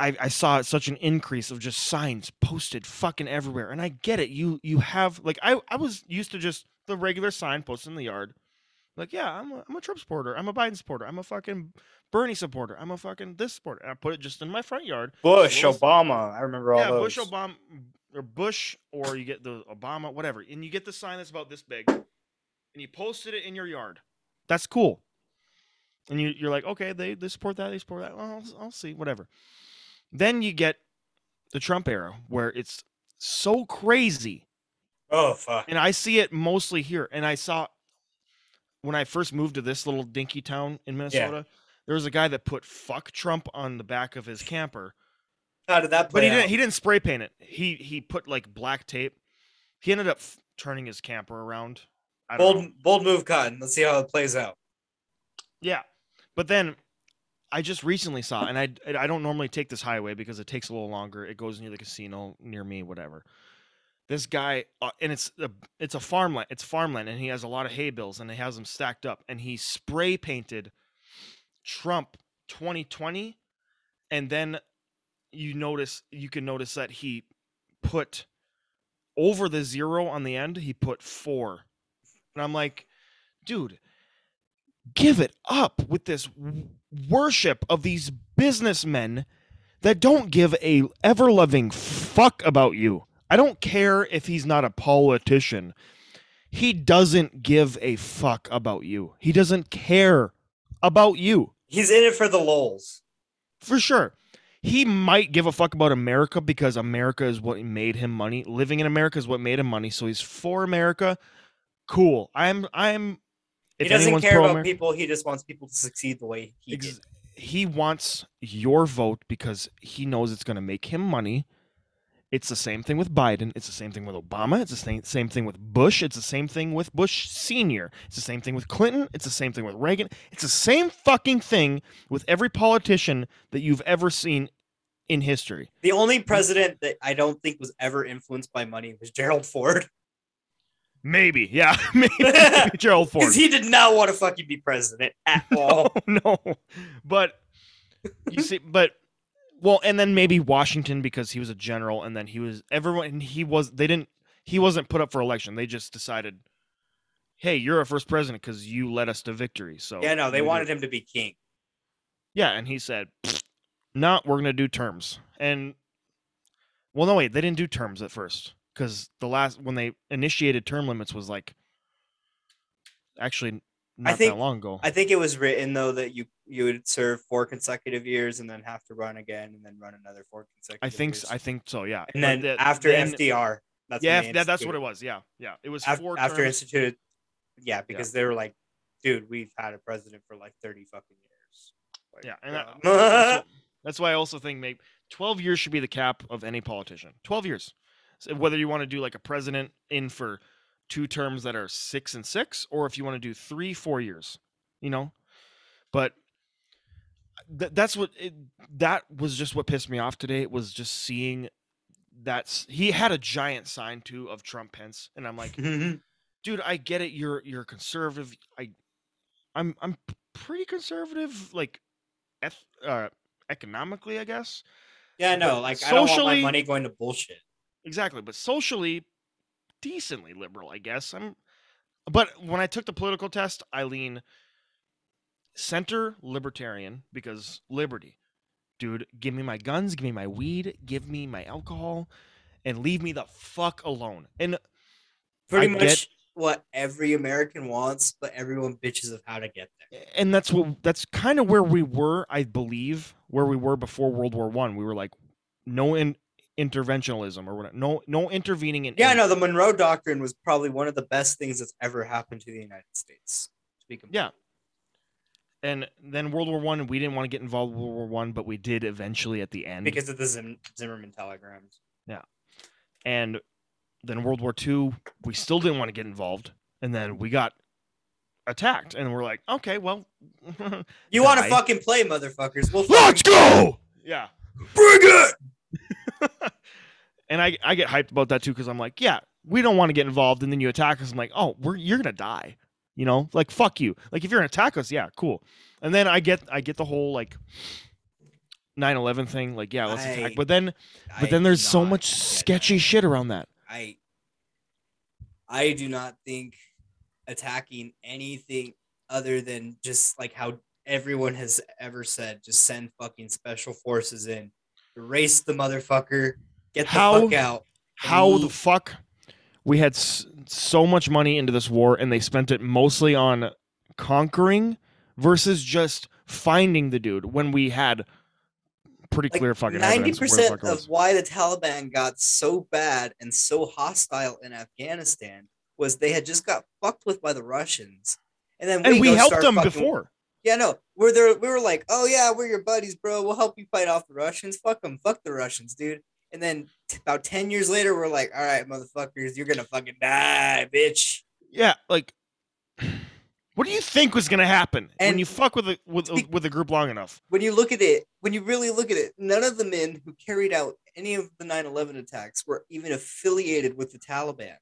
B: I, I saw such an increase of just signs posted fucking everywhere and i get it you you have like i, I was used to just the regular sign posted in the yard. Like yeah i'm a, I'm a trump supporter i'm a biden supporter i'm a fucking bernie supporter i'm a fucking this supporter and i put it just in my front yard.
A: Bush,
B: was-
A: Obama, I remember all
B: yeah,
A: those.
B: Bush, Obama, or Bush, or you get the Obama, whatever, and you get the sign that's about this big, and you posted it in your yard. That's cool. And you, you're like, okay, they, they support that, they support that. Well, I'll, I'll see, whatever. Then you get the Trump era where it's so crazy,
A: Oh fuck!
B: and I see it mostly here. And I saw when I first moved to this little dinky town in Minnesota, there was a guy that put "fuck Trump" on the back of his camper.
A: How did that play
B: But he
A: out?
B: didn't. He didn't spray paint it. He he put like black tape. He ended up f- turning his camper around. Know.
A: bold, bold move, Cotton. Let's see how it plays out.
B: Yeah, but then I just recently saw, and I I don't normally take this highway because it takes a little longer. It goes near the casino near me, whatever. This guy, uh, and it's a it's a farmland. It's farmland, and he has a lot of hay bills, and he has them stacked up, and he spray painted Trump 2020, and then you notice you can notice that he put over the zero on the end. He put four, and I'm like, dude, give it up with this worship of these businessmen that don't give a ever loving fuck about you. I don't care if he's not a politician. He doesn't give a fuck about you. He doesn't care about you.
A: He's in it for the lols.
B: For sure. He might give a fuck about America because America is what made him money. Living in America is what made him money. So he's for America. Cool. I'm I'm
A: He doesn't care about people. He just wants people to succeed the way he
B: Ex-
A: did.
B: he wants your vote because he knows it's going to make him money. It's the same thing with Biden. It's the same thing with Obama. It's the same, same thing with Bush. It's the same thing with Bush Sr. It's the same thing with Clinton. It's the same thing with Reagan. It's the same fucking thing with every politician that you've ever seen in history.
A: The only president that I don't think was ever influenced by money was Gerald Ford.
B: Maybe, yeah, maybe, Gerald Ford.
A: Because he did not want to fucking be president at all.
B: no, but you see, but well, and then maybe Washington because he was a general, and then he was everyone. And he was they didn't he wasn't put up for election. They just decided, hey, you're our first president because you led us to victory. So
A: yeah, no, they wanted him to be king.
B: Yeah, and he said, "No, we're gonna do terms." And well, no, wait, they didn't do terms at first. Because the last when they initiated term limits was like actually not
A: think-
B: that long ago.
A: I think it was written though that you you would serve four consecutive years and then have to run again and then run another four consecutive.
B: I think
A: years.
B: I think so. Yeah.
A: and then
B: the-
A: after
B: then-
A: FDR, that's
B: yeah, that, that's what it was. Yeah, yeah. It was
A: Af-
B: four
A: after
B: terms.
A: instituted. Yeah, because they were like, dude, we've had a president for like thirty fucking years. Like,
B: Yeah, and that-
A: um,
B: that's, what- that's why I also think maybe 12 years should be the cap of any politician. 12 years. So whether you want to do like a president in for two terms that are six and six, or if you want to do three, four years, you know. But th- that's what it, that was just what pissed me off today. It was just seeing that's he had a giant sign too of Trump Pence, and I'm like, dude, I get it. You're you're conservative. I, I'm I'm pretty conservative, like, eth- uh, economically, I guess.
A: yeah, no,
B: but
A: like I don't want my
B: socially-
A: money going to bullshit.
B: Exactly, but socially, decently liberal, I guess. I'm, but when I took the political test, I lean center libertarian because liberty, dude. Give me my guns, give me my weed, give me my alcohol, and leave me the fuck alone. And
A: Pretty
B: I
A: much
B: get-
A: what every American wants, but everyone bitches of how to get there.
B: and that's what that's kind of where we were i believe where we were before world war one we were like no in, interventionalism or whatever no no intervening in
A: Yeah,
B: in-
A: no, the Monroe Doctrine was probably one of the best things that's ever happened to the United States. To be
B: Yeah. and then world war one we didn't want to get involved with world war one but we did eventually at the end
A: because of the Zim- Zimmermann telegrams.
B: Yeah, and then world war two we still didn't want to get involved and then we got attacked and we're like okay well
A: You want to fucking play, motherfuckers? We'll
B: let's go yeah
A: Bring it.
B: and I, I get hyped about that too because I'm like, yeah, we don't want to get involved, and then you attack us. I'm like, oh, we're you're gonna die, you know, like fuck you. Like if you're gonna attack us, yeah, cool. And then I get I get the whole like 9/11 thing, like yeah, let's
A: I-
B: attack. But then but
A: I
B: then there's so much sketchy
A: that.
B: shit around that.
A: I I do not think attacking anything other than just like how everyone has ever said, just send fucking special forces in, erase the motherfucker, get the
B: How-
A: fuck out.
B: How the fuck we had s- so much money into this war and they spent it mostly on conquering versus just finding the dude when we had pretty
A: Like
B: clear fucking
A: ninety
B: evidence of where the
A: percent
B: fuck
A: of
B: was.
A: why the Taliban got so bad and so hostile in Afghanistan was they had just got fucked with by the Russians, and then
B: and we helped them
A: fucking-
B: before.
A: Yeah, no, we're there. We were like, oh yeah, we're your buddies, bro. We'll help you fight off the Russians. Fuck them, fuck the Russians, dude. And then t- about ten years later, we're like, all right, motherfuckers, you're gonna fucking die, bitch.
B: Yeah, like what do you think was gonna happen when
A: And
B: you fuck with a with a, with a group long enough?
A: When you look at it, when you really look at it, none of the men who carried out any of the 9/11 attacks were even affiliated with the Taliban.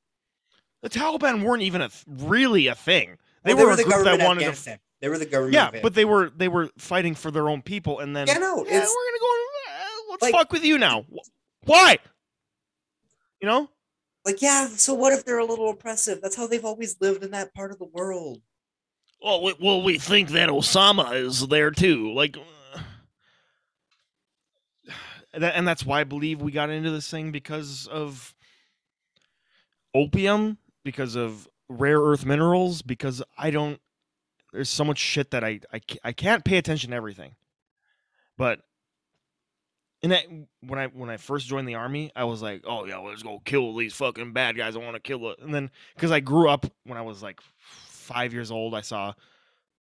B: The Taliban weren't even a th- really a thing. They
A: Well,
B: were, a
A: the
B: group
A: government
B: that wanted to.
A: They were the government.
B: Yeah, but they were they were fighting for their own people, and then
A: yeah, no,
B: yeah, we're gonna go. Uh, let's
A: like-
B: fuck with you now. Why? You know?
A: like yeah. So what if they're a little oppressive? That's how they've always lived in that part of the world.
B: Well, we, well, we think that Osama is there too. Like, and that's why I believe we got into this thing because of opium, because of rare earth minerals, because I don't. There's so much shit that I I, I can't pay attention to everything. But and when I when I first joined the army, I was like, oh yeah, let's go kill these fucking bad guys. I want to kill it. And then because I grew up when I was like five years old, I saw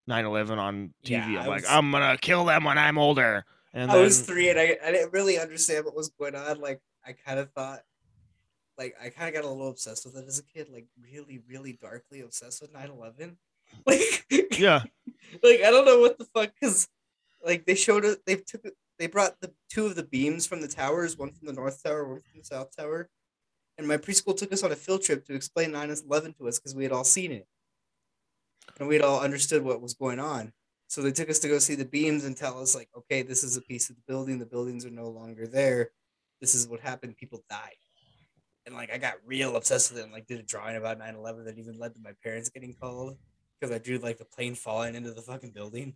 B: 9/11 on TV.
A: Yeah,
B: I'm
A: I
B: like, I'm gonna kill them when I'm older. And
A: I
B: then,
A: was three and I, I didn't really understand what was going on. Like I kind of thought, like I kind of got a little obsessed with it as a kid, like really, really darkly obsessed with 9-11. Like,
B: yeah,
A: like I don't know what the fuck, because like they showed it, they took it, they brought the two of the beams from the towers, one from the north tower, one from the south tower, and my preschool took us on a field trip to explain 9-11 to us because we had all seen it, and we had all understood what was going on. So they took us to go see the beams and tell us like, okay, this is a piece of the building. The buildings are no longer there. This is what happened. People died. And like I got real obsessed with it and like did a drawing about 9-11 that even led to my parents getting called because I drew like the plane falling into the fucking building.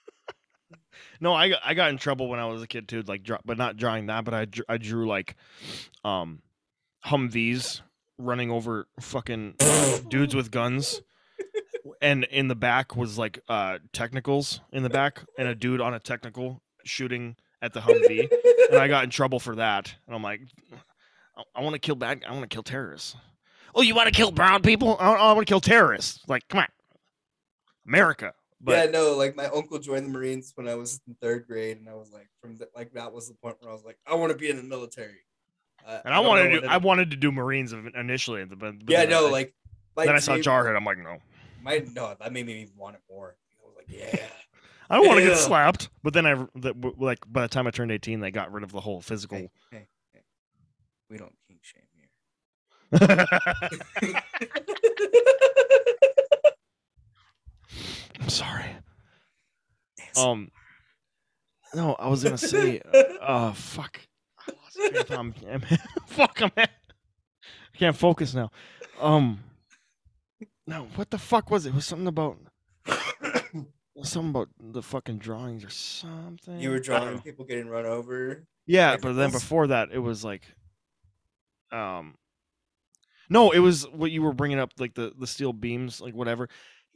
B: no, I I got in trouble when I was a kid too, like, draw, but not drawing that, but I drew, I drew like, um, Humvees running over fucking dudes with guns. And in the back was like uh technicals in the back and a dude on a technical shooting at the Humvee. and I got in trouble for that. And I'm like, I, I want to kill bad. I want to kill terrorists. Oh, you want to kill brown people? I, I want to kill terrorists. Like, come on, America. But
A: yeah, no, like my uncle joined the Marines when I was in third grade, and I was like, from the, like that was the point where I was like, I want to be in the military. Uh,
B: and I,
A: don't
B: wanted to do, I wanted to do Marines initially, but, but
A: yeah, no,
B: I,
A: like
B: then I saw Jarhead. I'm like, no,
A: My no, that made me want it more. I was like, yeah.
B: I don't want to get slapped. But then I like by the time I turned 18, they got rid of the whole physical.
A: Hey, hey, hey. We don't kink shame here.
B: I'm sorry. Um, no, I was gonna say, uh, fuck. I lost train of thought. I'm- I'm- fuck, I'm. I can't focus now. Um, no, what the fuck was it? It was something about something about the fucking drawings or something.
A: you were drawing people getting run over.
B: Yeah, but then before that, it was like, um, no, it was what you were bringing up, like the the steel beams, like whatever.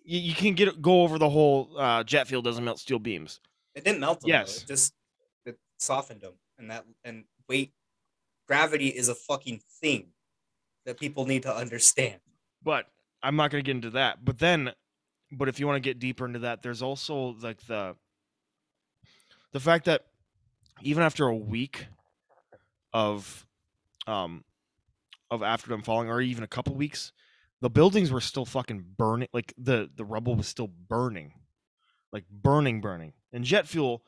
B: You, you can get go over the whole uh, jet fuel doesn't melt steel beams.
A: It didn't melt them. Yes. It just it softened them, and that and weight, gravity is a fucking thing that people need to understand.
B: but I'm not going to get into that. But then, but if you want to get deeper into that, there's also like the the fact that even after a week of um of after them falling, or even a couple weeks, the buildings were still fucking burning. Like the the rubble was still burning, like burning, burning. And jet fuel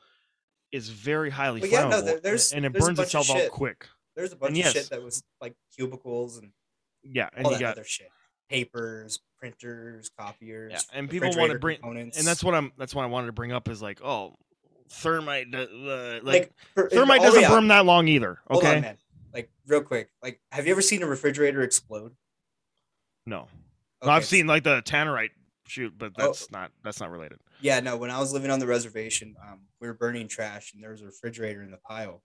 B: is very highly
A: But yeah, no,
B: flammable,
A: there- there's-
B: and it
A: there's
B: burns itself out quick.
A: There's a bunch
B: And
A: of
B: yes.
A: shit that was like cubicles and
B: Yeah, and
A: all
B: you
A: that
B: got
A: other shit, papers, printers, copiers.
B: Yeah, and people want to bring,
A: components.
B: and that's what I'm. That's what I wanted to bring up is like, oh, thermite, uh, like,
A: like for-
B: thermite doesn't burn that long either. Okay,
A: on, man. Like real quick, like have you ever seen a refrigerator explode?
B: no, No, I've seen like the tannerite shoot, but
A: Oh.
B: that's not that's not related.
A: Yeah, no. When I was living on the reservation, um, we were burning trash, and there was a refrigerator in the pile,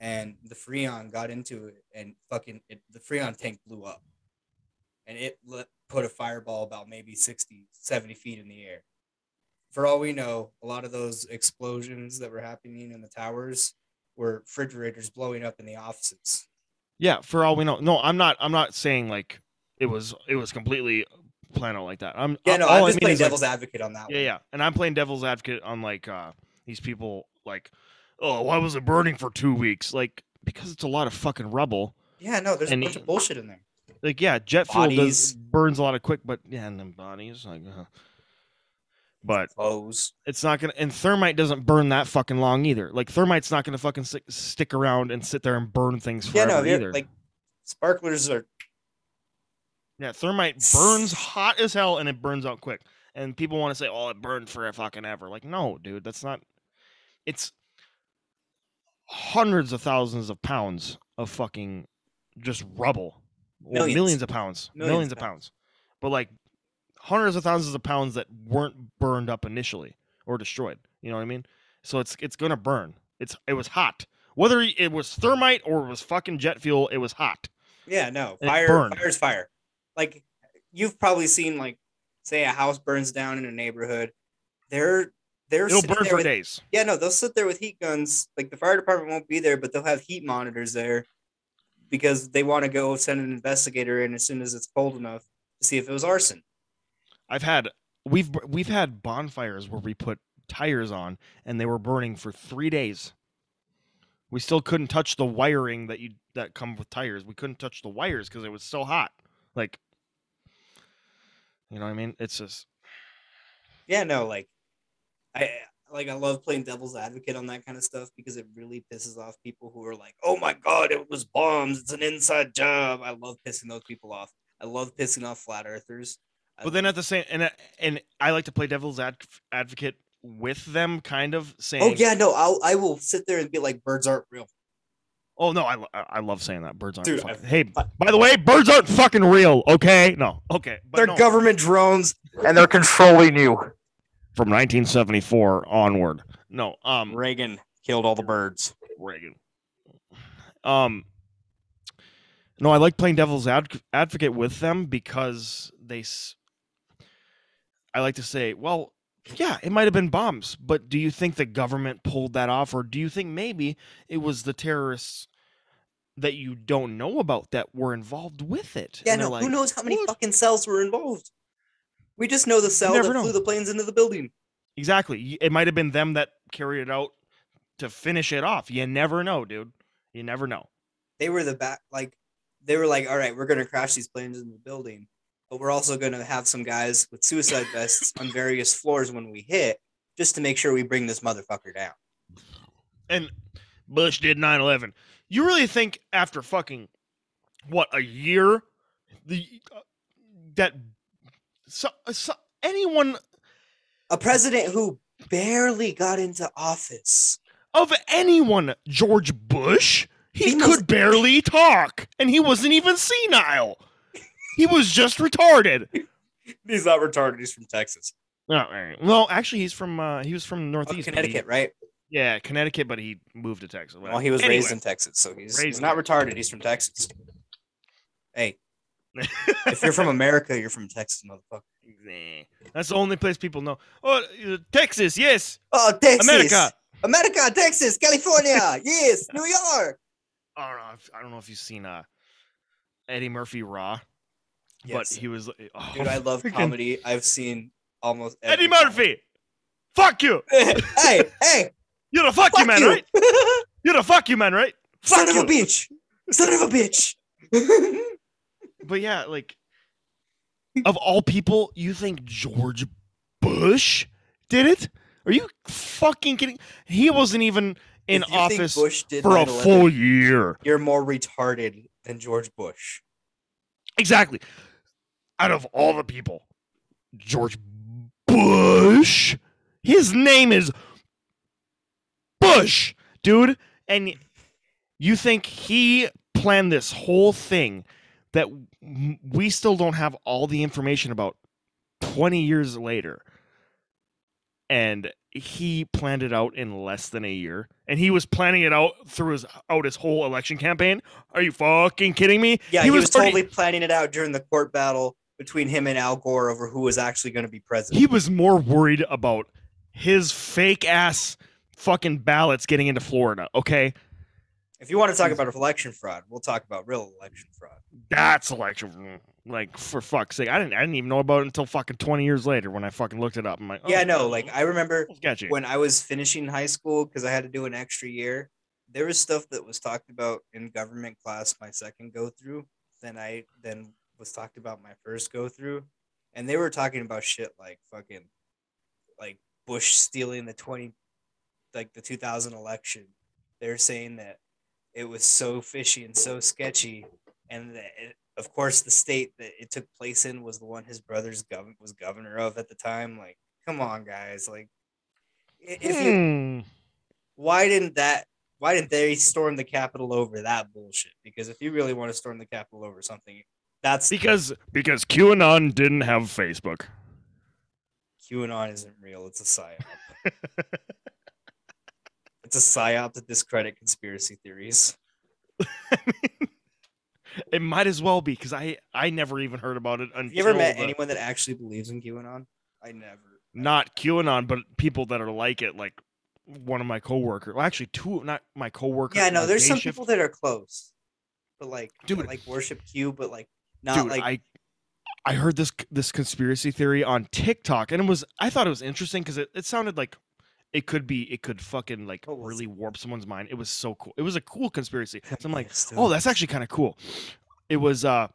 A: and the freon got into it, and fucking it, the freon tank blew up, and it let, put a fireball about maybe 60, 70 feet in the air. For all we know, a lot of those explosions that were happening in the towers were refrigerators blowing up in the offices.
B: Yeah, for all we know, no, I'm not. I'm not saying like it was it was completely planned out like that. I'm
A: Yeah, no,
B: all
A: I'm
B: I mean
A: playing
B: is, like,
A: devil's advocate on that
B: Yeah,
A: one.
B: yeah, and I'm playing devil's advocate on like uh these people like, oh, why was it burning for two weeks? Like because it's a lot of fucking rubble.
A: Yeah, no, there's
B: And
A: a bunch of bullshit in there.
B: like yeah, jet fuel does, burns a lot of quick, but yeah, and then bodies like, uh, but
A: Clothes.
B: it's not gonna. And thermite doesn't burn that fucking long either. Like thermite's not gonna fucking stick, stick around and sit there and burn things
A: Yeah,
B: forever
A: no,
B: either.
A: like sparklers are
B: yeah, thermite burns hot as hell and it burns out quick. And people want to say, "Oh, it burned for fucking ever." Like, no, dude, that's not. It's hundreds of thousands of pounds of fucking just rubble.
A: Millions.
B: millions of pounds.
A: Millions
B: Millions,
A: of
B: of pounds. But like hundreds of thousands of pounds that weren't burned up initially or destroyed. You know what I mean? So it's it's gonna burn. It's it was hot. Whether it was thermite or it was fucking jet fuel, it was hot.
A: Yeah, no.
B: And
A: Fire
B: burned.
A: fire's fire. Like you've probably seen like say a house burns down in a neighborhood. They're they're
B: It'll burn for
A: with,
B: days.
A: Yeah, no, they'll sit there with heat guns. Like the fire department won't be there, but they'll have heat monitors there because they want to go send an investigator in as soon as it's cold enough to see if it was arson.
B: I've had we've we've had bonfires where we put tires on and they were burning for three days. We still couldn't touch the wiring that you that come with tires. We couldn't touch the wires because it was so hot. Like, you know what I mean? It's just
A: Yeah, no, like I like I love playing devil's advocate on that kind of stuff because it really pisses off people who are like, "Oh my god, it was bombs. It's an inside job." I love pissing those people off. I love pissing off flat earthers. I
B: But then at the same and I- and I like to play devil's ad, advocate with them, kind of saying,
A: Oh yeah, no, I'll I will sit there and be like, birds aren't real.
B: oh no, I, I I love saying that birds aren't.
A: Dude,
B: fucking,
A: I-
B: hey,
A: I-
B: by the way, birds aren't fucking real. Okay, no, okay, but
A: They're
B: no.
A: government drones and they're controlling you.
B: from 1974 onward. No, um,
A: Reagan killed all the birds.
B: Reagan. Um, No, I like playing devil's ad- advocate with them because they. I like to say, well, yeah, it might have been bombs, but do you think the government pulled that off, or do you think maybe it was the terrorists that you don't know about that were involved with it?
A: Yeah, no.
B: like,
A: who knows how many
B: "What?"
A: fucking cells were involved? We just know the cell that
B: know.
A: flew the planes into the building.
B: Exactly. It might have been them that carried it out to finish it off. You never know, dude. You never know.
A: They were the back, like they were like, all right, we're gonna crash these planes into the building, but we're also gonna have some guys with suicide vests on various floors when we hit, just to make sure we bring this motherfucker down.
B: And Bush did 9/11. You really think after fucking what a year the uh, that so, so anyone
A: A president who barely got into office.
B: of anyone George Bush he,
A: He
B: could
A: was-
B: barely talk and he wasn't even senile. He was just retarded.
A: He's not retarded. He's from Texas,
B: No, all right. Well, actually, he's from uh, he was from
A: oh,
B: Northeast he-
A: Connecticut, right?
B: Yeah, Connecticut, but he moved to Texas.
A: Well, he was
B: Anyway.
A: raised in Texas, so he's,
B: Raised
A: he's not retarded. He's from Texas. Hey, if you're from America, you're from Texas, motherfucker.
B: Nah. That's the only place people know. Oh, uh, Texas, yes.
A: Oh, Texas,
B: America.
A: America, Texas, California, yes, New York.
B: I don't know. If, I don't know if you've seen uh, Eddie Murphy Raw,
A: Yes.
B: but he was. Eh, oh,
A: Dude, I love
B: freaking-
A: comedy. I've seen almost
B: Eddie Murphy. Fuck you.
A: hey, hey.
B: You're the fuck,
A: fuck
B: you man,
A: you,
B: right? You're the fuck you man, right?
A: son
B: Fuck
A: of a bitch, son of a bitch.
B: But yeah, like of all people, you think George Bush did it? Are you fucking kidding? He wasn't even in
A: you
B: office
A: Bush did
B: for a full year.
A: You're more retarded than George Bush.
B: Exactly. Out of all the people, George Bush, his name is Bush, dude. And you think he planned this whole thing that we still don't have all the information about 20 years later. And he planned it out in less than a year. And he was planning it out through his out his whole election campaign. Are you fucking kidding me?
A: Yeah, he, was,
B: already-
A: totally planning it out during the court battle between him and Al Gore over who was actually going to be president.
B: he was more worried about his fake ass fucking ballots getting into Florida. Okay,
A: if you want to talk about election fraud, we'll talk about real election fraud.
B: that's election. Like for fuck's sake, I didn't. I didn't even know about it until fucking twenty years later when I fucking looked it up. I'm like,
A: yeah,
B: oh,
A: no, like I remember
B: sketchy.
A: when I was finishing high school because I had to do an extra year. There was stuff that was talked about in government class my second go through. Then I then was talked about my first go through, and they were talking about shit like fucking, like Bush stealing the twenty, like the two thousand election. They're saying that it was so fishy and so sketchy, and that it, of course the state that it took place in was the one his brother's gov- was governor of at the time. Like, come on, guys, like if you
B: Hmm.
A: why didn't that why didn't they storm the capitol over that bullshit because if you really want to storm the capitol over something that's
B: because because QAnon didn't have Facebook.
A: qanon isn't real it's a psyop it's a psyop to discredit conspiracy theories
B: It might as well be because I I never even heard about it until
A: have you ever met
B: the-
A: anyone that actually believes in qanon i never
B: not QAnon, but people that are like it, like one of my coworkers. Well, actually, two, not my coworker.
A: yeah no there's some
B: shift-
A: people that are close but like
B: Dude.
A: like worship q but like not
B: Dude,
A: like
B: I I heard this this conspiracy theory on TikTok, and it was I thought it was interesting because it, it sounded like it could be it could fucking like really warp someone's mind. It was so cool. It was a cool conspiracy. So I'm like, oh, that's actually kind of cool. It was uh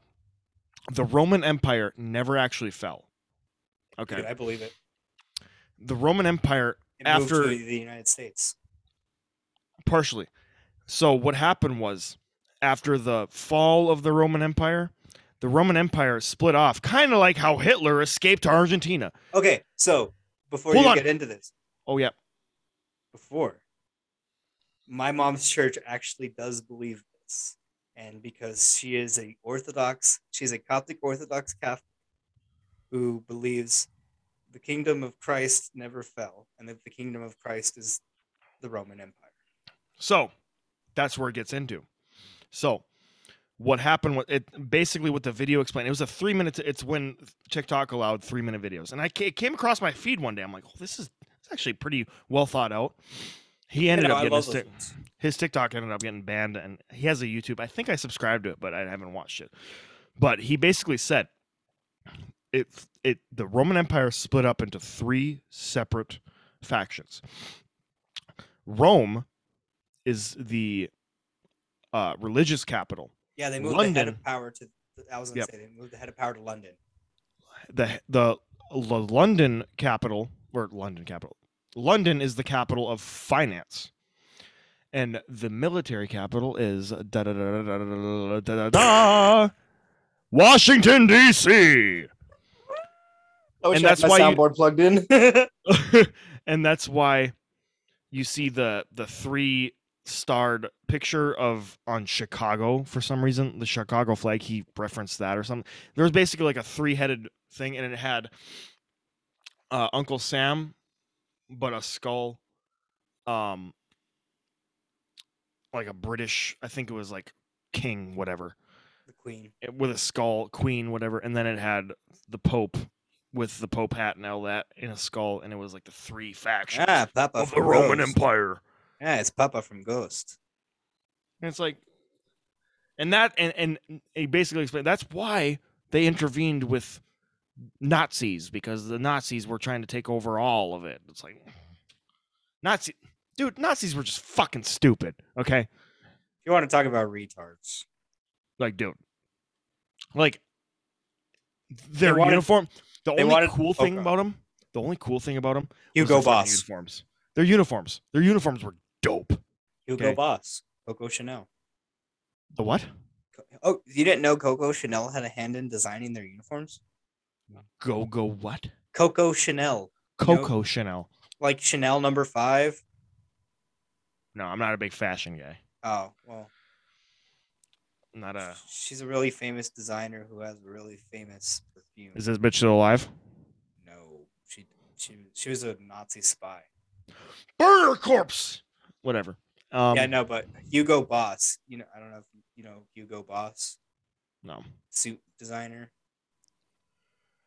B: the Roman Empire never actually fell. Okay,
A: Dude, i believe it,
B: the Roman Empire
A: it
B: After-
A: the united states
B: partially. So what happened was after the fall of the Roman Empire, the Roman Empire split off, kind of like how Hitler escaped to Argentina.
A: okay so before
B: Hold
A: you
B: on.
A: get into this
B: Oh yeah,
A: before. My mom's church actually does believe this. And because she is a Orthodox, she's a Coptic Orthodox Catholic who believes the kingdom of Christ never fell and that the kingdom of Christ is the Roman Empire.
B: So that's where it gets into. So what happened with it basically what the video explained it was a three minute. it's when tiktok allowed three minute videos and i it came across my feed one day i'm like oh this is it's actually pretty well thought out. He ended
A: You know,
B: up getting his, his tiktok ended up getting banned and he has a youtube i think i subscribed to it but i haven't watched it. But he basically said it it the roman empire split up into three separate factions. Rome is the uh, religious capital
A: Yeah, they moved the head of power to. I was gonna
B: Yep.
A: say they moved the head of power to London.
B: the the L- London capital or London capital. London is the capital of finance, and the military capital is da da da da da da da da da Washington D.C.
A: I wish
B: And
A: I
B: that's
A: my
B: why you-
A: soundboard plugged in.
B: and that's why you see the the three starred picture of on Chicago for some reason the Chicago flag he referenced that or something there was basically like a three-headed thing and it had uh, Uncle Sam but a skull um like a British I think it was like king whatever
A: the Queen.
B: it- with a skull, queen, whatever, and then it had the Pope with the Pope hat and all that in a skull, and it was like the three factions
A: Ah, Papa
B: of the
A: from
B: Roman Empire.
A: Yeah, it's Papa from Ghost.
B: And it's like, and that, and and he basically explained that's why they intervened with Nazis because the Nazis were trying to take over all of it. It's like, Nazi, dude, Nazis were just fucking stupid. Okay,
A: If you want to talk about retards,
B: like, dude, like their
A: wanted-
B: uniform. The only
A: wanted-
B: cool thing about them, the only cool thing about them,
A: Hugo Boss.
B: uniforms. Their uniforms. Their uniforms were dope.
A: Hugo
B: Okay.
A: Boss. Coco Chanel.
B: The what?
A: Oh, you didn't know Coco Chanel had a hand in designing their uniforms?
B: Go go what?
A: Coco Chanel,
B: Coco Chanel.
A: like Chanel number five.
B: No, I'm not a big fashion guy.
A: Oh, well,
B: not a.
A: she's a really famous designer who has really famous perfume.
B: Is this bitch still alive?
A: No, she she she was a Nazi spy.
B: Burner corpse. Whatever. Um,
A: yeah, no, but Hugo Boss. You know, I don't know if you know Hugo Boss,
B: no.
A: suit designer.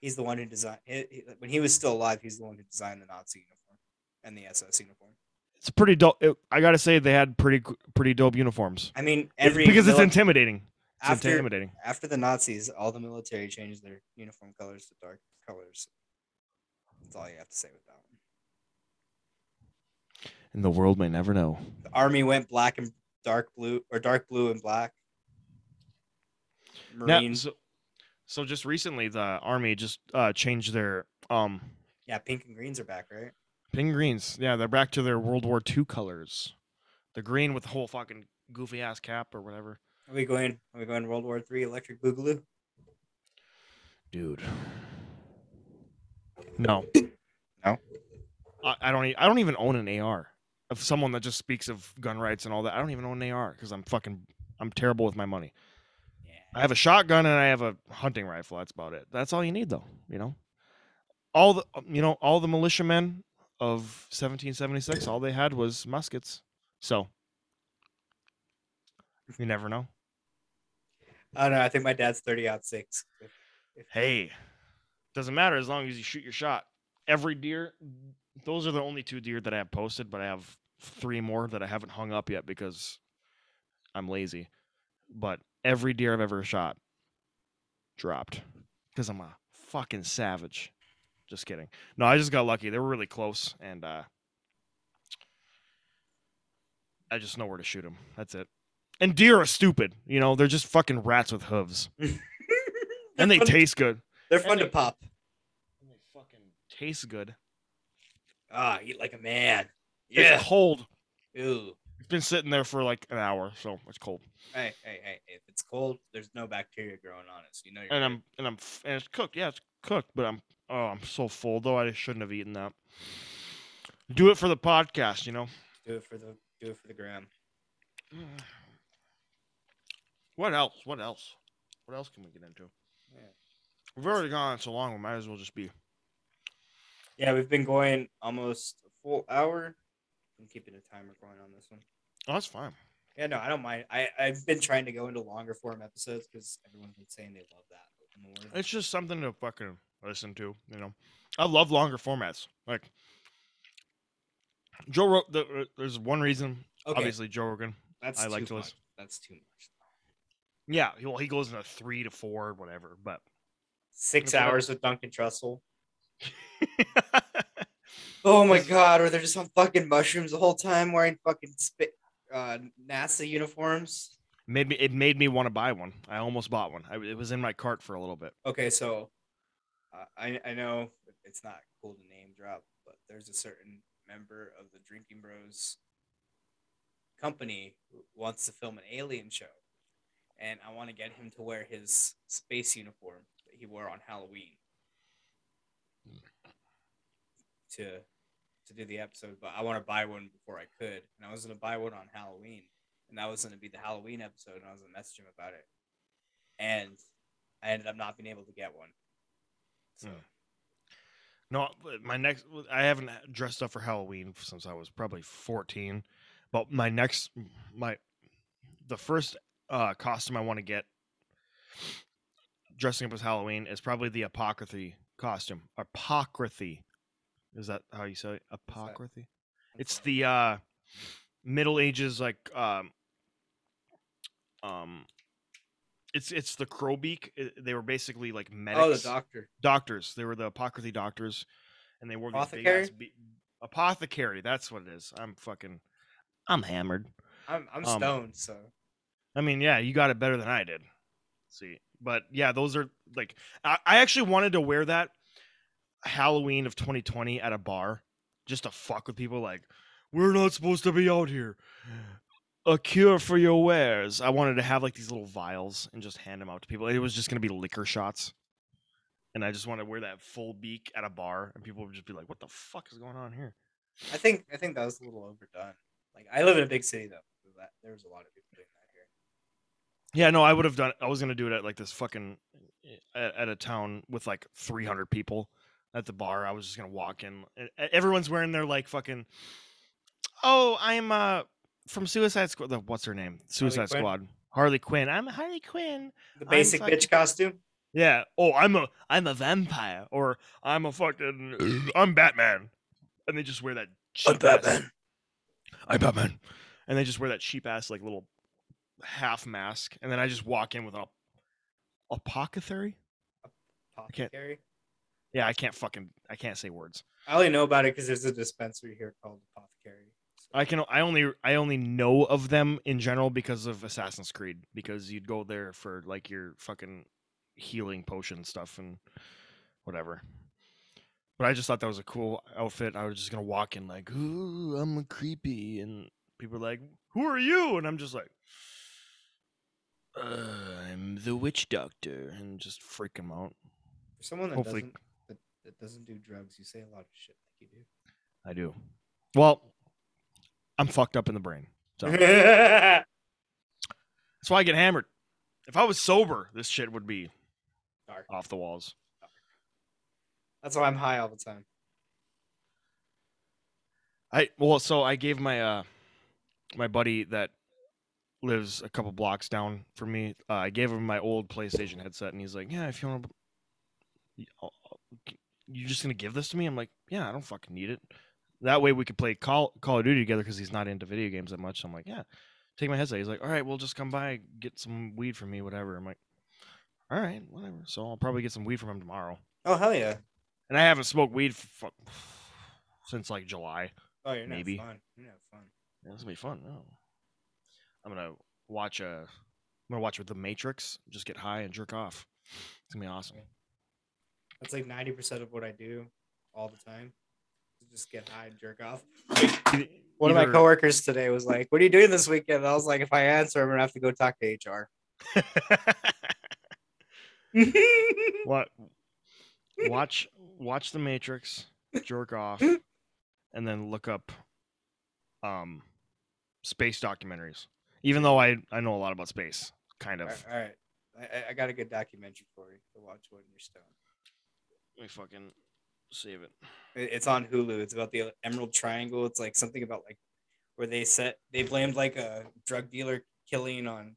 A: He's the one who designed he, he- when he was still alive. He's the one who designed the Nazi uniform and the SS uniform.
B: It's pretty dope. it- I gotta say they had pretty pretty dope uniforms.
A: I mean,
B: It's-
A: every
B: because it's intimidating. It's
A: after
B: intimidating.
A: after the Nazis, all the military changed their uniform colors to dark colors. That's all you have to say with that.
B: And the world may never know.
A: The army went black and dark blue, or dark blue and black.
B: Now,
A: Marines,
B: so, so just recently, the army just uh, changed their um
A: yeah, pink and greens are back, right?
B: pink and greens. Yeah, they're back to their World War II colors. The green with the whole fucking goofy ass cap or whatever.
A: Are we going? Are we going World War Three? Electric Boogaloo?
B: Dude. No.
A: No?
B: I, I don't. e- I don't even own an AR. Of someone that just speaks of gun rights and all that, I don't even know when they are because I'm fucking. I'm terrible with my money.
A: Yeah.
B: I have a shotgun and I have a hunting rifle. That's about it. That's all you need, though. You know, all the uh, you know all the militiamen of 1776, all they had was muskets. So you never know.
A: I don't know. I think my dad's thirty out six.
B: Hey, doesn't matter as long as you shoot your shot. Every deer, those are the only two deer that I have posted, but I have three more that I haven't hung up yet because I'm lazy. But every deer I've ever shot dropped because I'm a fucking savage. Just kidding. No, I just got lucky. They were really close, and uh, I just know where to shoot them. That's it. And deer are stupid. You know, they're just fucking rats with hooves, and they taste good.
A: They're fun to pop.
B: And they fucking taste good.
A: Ah, eat like a man.
B: It's
A: Yeah.
B: cold.
A: Ew.
B: It's been sitting there for like an hour, so it's cold.
A: Hey, hey, hey! If it's cold, there's no bacteria growing on it, so you know you're.
B: And. I'm and I'm and it's cooked. Yeah, it's cooked, but I'm oh, I'm so full though. I shouldn't have eaten that. Do it for the podcast, you know.
A: do it for the do it for the gram.
B: What else? What else? What else can we get into?
A: Yeah.
B: We've already gone so long. We might as well just be.
A: Yeah, we've been going almost a full hour. I'm keeping a timer going on this one.
B: Oh, that's fine.
A: Yeah, no, I don't mind. I I've been trying to go into longer form episodes because everyone's been saying they love that more.
B: It's just something to fucking listen to. You know, I love longer formats. Like Joe, Ro- the, uh, there's one reason.
A: Okay,
B: Obviously, Joe Rogan.
A: that's
B: I like to
A: much.
B: listen.
A: That's too much.
B: Yeah, well, he goes in a three to four, whatever. But
A: Six hours with Duncan Trussell. Oh my god, or they're just on fucking mushrooms the whole time wearing fucking spit uh NASA uniforms.
B: made me it made me want to buy one. I almost bought one. I, it was in my cart for a little bit.
A: Okay, so uh, I I know it's not cool to name drop, but there's a certain member of the Drinking Bros company who wants to film an alien show, and I want to get him to wear his space uniform that he wore on Halloween to to do the episode. But I want to buy one before I could, and I was gonna buy one on Halloween, and that was gonna be the Halloween episode, and I was gonna message him about it, and I ended up not being able to get one. So
B: Hmm. No, my next I haven't dressed up for Halloween since I was probably 14. But my next my the first uh costume I want to get dressing up as Halloween is probably the apocryphy costume. Apocryphy. Is that how you say it? Apocryphy? It's the uh Middle Ages like um um it's it's the Crowbeak. They were basically like medics
A: oh the doctor.
B: doctors. They were the apocryphy doctors, and they wore
A: Apothecary?
B: be- apothecary. That's what it is. I'm fucking, I'm hammered.
A: I'm I'm
B: Um,
A: stoned, so
B: I mean, yeah, you got it better than I did. See, but yeah, those are like, I, I actually wanted to wear that Halloween of 2020 at a bar, just to fuck with people. Like, we're not supposed to be out here. A cure for your wares. I wanted to have like these little vials and just hand them out to people. It was just gonna be liquor shots, and I just want to wear that full beak at a bar, and people would just be like, "What the fuck is going on here?"
A: I think I think that was a little overdone. Like I live in a big city though. so That there was a lot of people doing that here.
B: Yeah, no, I would have done. I was gonna do it at like this fucking at, at a town with like 300 people at the bar. I was just gonna walk in. Everyone's wearing their like fucking. Oh, I'm uh from Suicide Squad. The, what's her name? Suicide
A: Quinn?
B: Squad. Harley Quinn. I'm Harley Quinn.
A: The basic
B: fucking-
A: bitch costume.
B: Yeah. Oh, I'm a I'm a vampire, or I'm a fucking I'm Batman, and they just wear that. Cheap ass- I'm Batman, and they just wear that cheap ass like little half mask, and then I just walk in with a apothecary. can't-
A: Apothecary.
B: Yeah, I can't fucking I can't say words.
A: I only know about it because there's a dispensary here called Apothecary. So-
B: I can I only I only know of them in general because of Assassin's Creed because you'd go there for like your fucking healing potion stuff and whatever. But I just thought that was a cool outfit. I was just gonna walk in like, "Ooh, I'm a creepy," and people are like, "Who are you?" And I'm just like, uh, "I'm the witch doctor," and just freak them out.
A: For someone that
B: hopefully-
A: doesn't that, that doesn't do drugs, you say a lot of shit like you do.
B: I do. Well, I'm fucked up in the brain, so that's why I get hammered. If I was sober, this shit would be
A: Dark.
B: off the walls.
A: That's why I'm high all the time.
B: I well, so I gave my uh my buddy that lives a couple blocks down from me. Uh, I gave him my old PlayStation headset, and he's like, "Yeah, if you want to, you just gonna give this to me?" I'm like, "Yeah, I don't fucking need it." That way we could play Call Call of Duty together because he's not into video games that much. So I'm like, "Yeah, take my headset." He's like, "All right, we'll just come by, get some weed from me, whatever." I'm like, "All right, whatever." So I'll probably get some weed from him tomorrow.
A: Oh hell yeah!
B: And I haven't smoked weed f- since like July.
A: Oh, you're
B: Maybe.
A: not fun. You're not fun.
B: Yeah, this will be fun. Oh. I'm gonna watch uh I'm gonna watch with the Matrix, just get high and jerk off. It's gonna be awesome.
A: That's like ninety percent of what I do all the time. Just get high and jerk off. One of my coworkers today was like, "What are you doing this weekend?" And I was like, "If I answer, I'm gonna have to go talk to HR."
B: what watch watch the Matrix, jerk off, and then look up um space documentaries. Even though I I know a lot about space, kind of.
A: all right, all right. I, I- I got a good documentary for you to watch when you're stoned.
B: Let me fucking save it.
A: It- It's on Hulu. It's about the Emerald Triangle. It's like something about like where they set they blamed like a drug dealer killing on.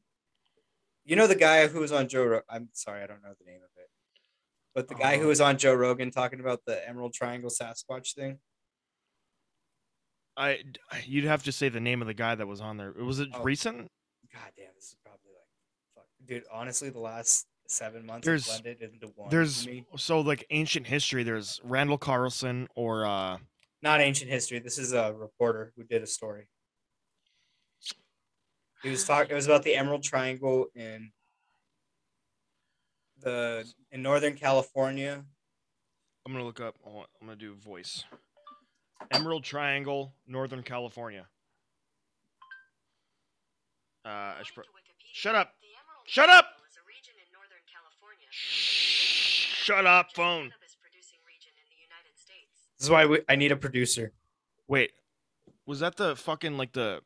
A: You know the guy who was on Joe. Ro- I'm sorry, I don't know the name of it, but the guy who
B: Uh.
A: was on Joe Rogan talking about the Emerald Triangle Sasquatch thing.
B: I you'd have to say the name of the guy that was on there. Was it
A: Oh.
B: recent?
A: God damn, this is probably like, fuck, dude. Honestly, the last seven months
B: There's-
A: blended into one.
B: There's so like ancient history. There's Randall Carlson or uh
A: not ancient history. This is a reporter who did a story. He was talking. It was about the Emerald Triangle in the in Northern California.
B: I'm gonna look up. I'm gonna do voice. Emerald Triangle, Northern California. Uh, I should pro- Shut up. Shut up. Shut up, phone.
A: This is why we, I need a producer.
B: Wait, was that the fucking like the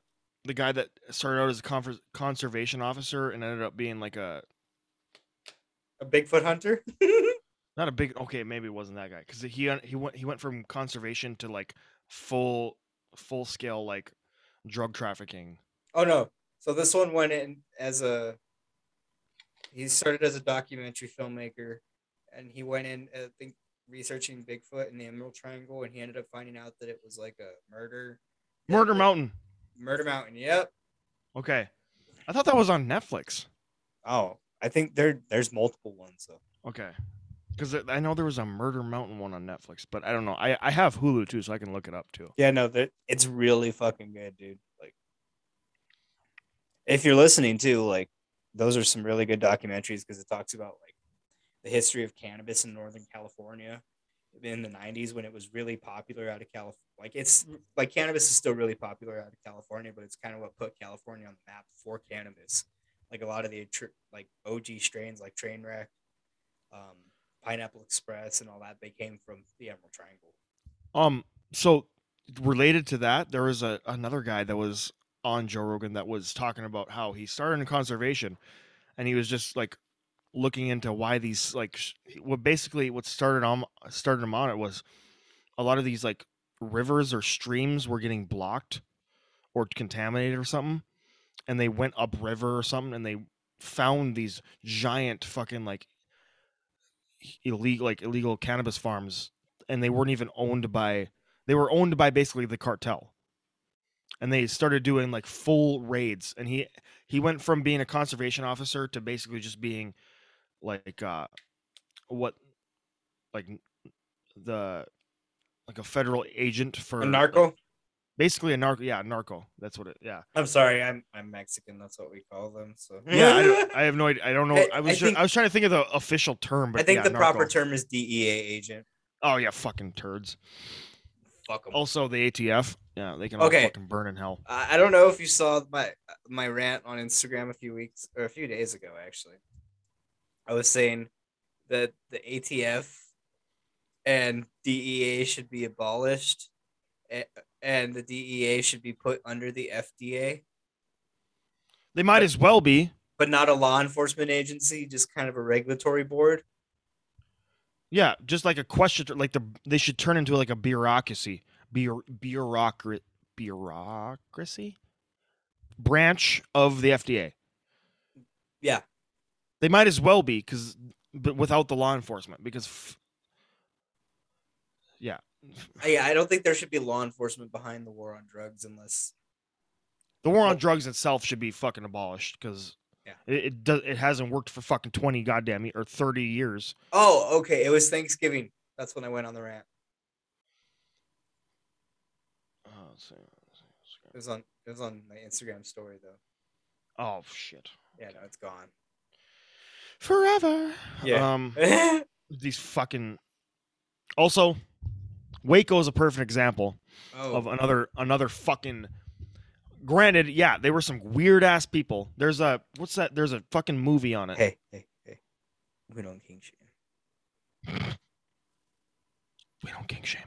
B: the guy that started out as a confer- conservation officer and ended up being like a
A: A Bigfoot hunter.
B: not a big okay maybe it wasn't that guy because he he went he went from conservation to like full full scale like drug trafficking
A: oh no! So this one went in as a. He started as a documentary filmmaker, and he went in. I think researching Bigfoot in the Emerald Triangle, and he ended up finding out that it was like a murder.
B: murder mountain
A: Murder Mountain. Yep.
B: okay i thought that was on netflix
A: Oh, I think there there's multiple ones though.
B: okay because i know there was a murder mountain one on netflix but i don't know i i have hulu too so i can look it up too
A: Yeah, no, that it's really fucking good, dude. Like, if you're listening to like, those are some really good documentaries because it talks about like the history of cannabis in Northern California in the 90s when it was really popular out of California. Like, it's like cannabis is still really popular out of California, but it's kind of what put California on the map for cannabis. Like a lot of the like OG strains like Trainwreck, um, Pineapple Express, and all that they came from the Emerald Triangle.
B: Um, so related to that, there was a another guy that was on Joe Rogan that was talking about how he started in conservation, and he was just like looking into why these like what basically what started on started him on it was a lot of these like rivers or streams were getting blocked or contaminated or something, and they went upriver or something, and they found these giant fucking like illegal like illegal cannabis farms and they weren't even owned by they were owned by basically the cartel and they started doing like full raids and he he went from being a conservation officer to basically just being like uh what like the like a federal agent for
A: A narco.
B: basically a narco yeah narco that's what it yeah
A: I'm sorry, I'm I'm Mexican. That's what we call them. So
B: yeah I, don't, I have no idea i don't know
A: I-
B: i, was
A: I
B: ju-
A: think-
B: I was trying to think of the official term but
A: I think
B: yeah,
A: the proper term is DEA agent.
B: oh yeah fucking turds
A: Fuck them.
B: also the atf yeah they can all
A: Okay.
B: fucking burn in hell
A: I I don't know if you saw my my rant on Instagram a few weeks or a few days ago. Actually, I was saying that the ATF and DEA should be abolished, and the DEA should be put under the FDA,
B: They might as well be.
A: but not a law enforcement agency, just kind of a regulatory board.
B: Yeah, just like a question, like the they should turn into like a bureaucracy, Bureau, bureaucracy, bureaucracy branch of the FDA.
A: Yeah.
B: They might as well be because, but without the law enforcement, because, f- yeah, uh,
A: I, I don't think there should be law enforcement behind the war on drugs unless
B: the war on drugs itself should be fucking abolished because
A: Yeah.
B: it it, does, it hasn't worked for fucking twenty goddamn or thirty years.
A: Oh, okay. It was Thanksgiving. That's when I went on the rant.
B: Oh, let's see, let's see, let's see.
A: It was on it was on my Instagram story though.
B: Oh shit!
A: Yeah, no, it's gone.
B: Forever.
A: Yeah.
B: Um. these fucking also waco is a perfect example
A: oh,
B: of another another fucking granted yeah they were some weird ass people there's a what's that there's a fucking movie on it
A: hey, hey, hey. We don't king shame.
B: we don't king shame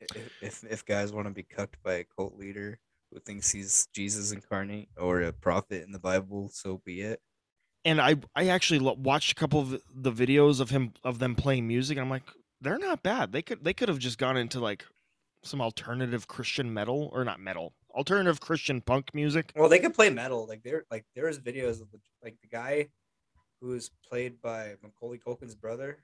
A: If, if if guys want to be cucked by a cult leader who thinks he's Jesus incarnate or a prophet in the Bible, so be it.
B: and i i actually watched a couple of the videos of him of them playing music and i'm like they're not bad they could they could have just gone into like some alternative christian metal or not metal alternative Christian punk music.
A: Well, they could play metal. Like there, like there was videos of the, like the guy who was played by Macaulay Culkin's brother.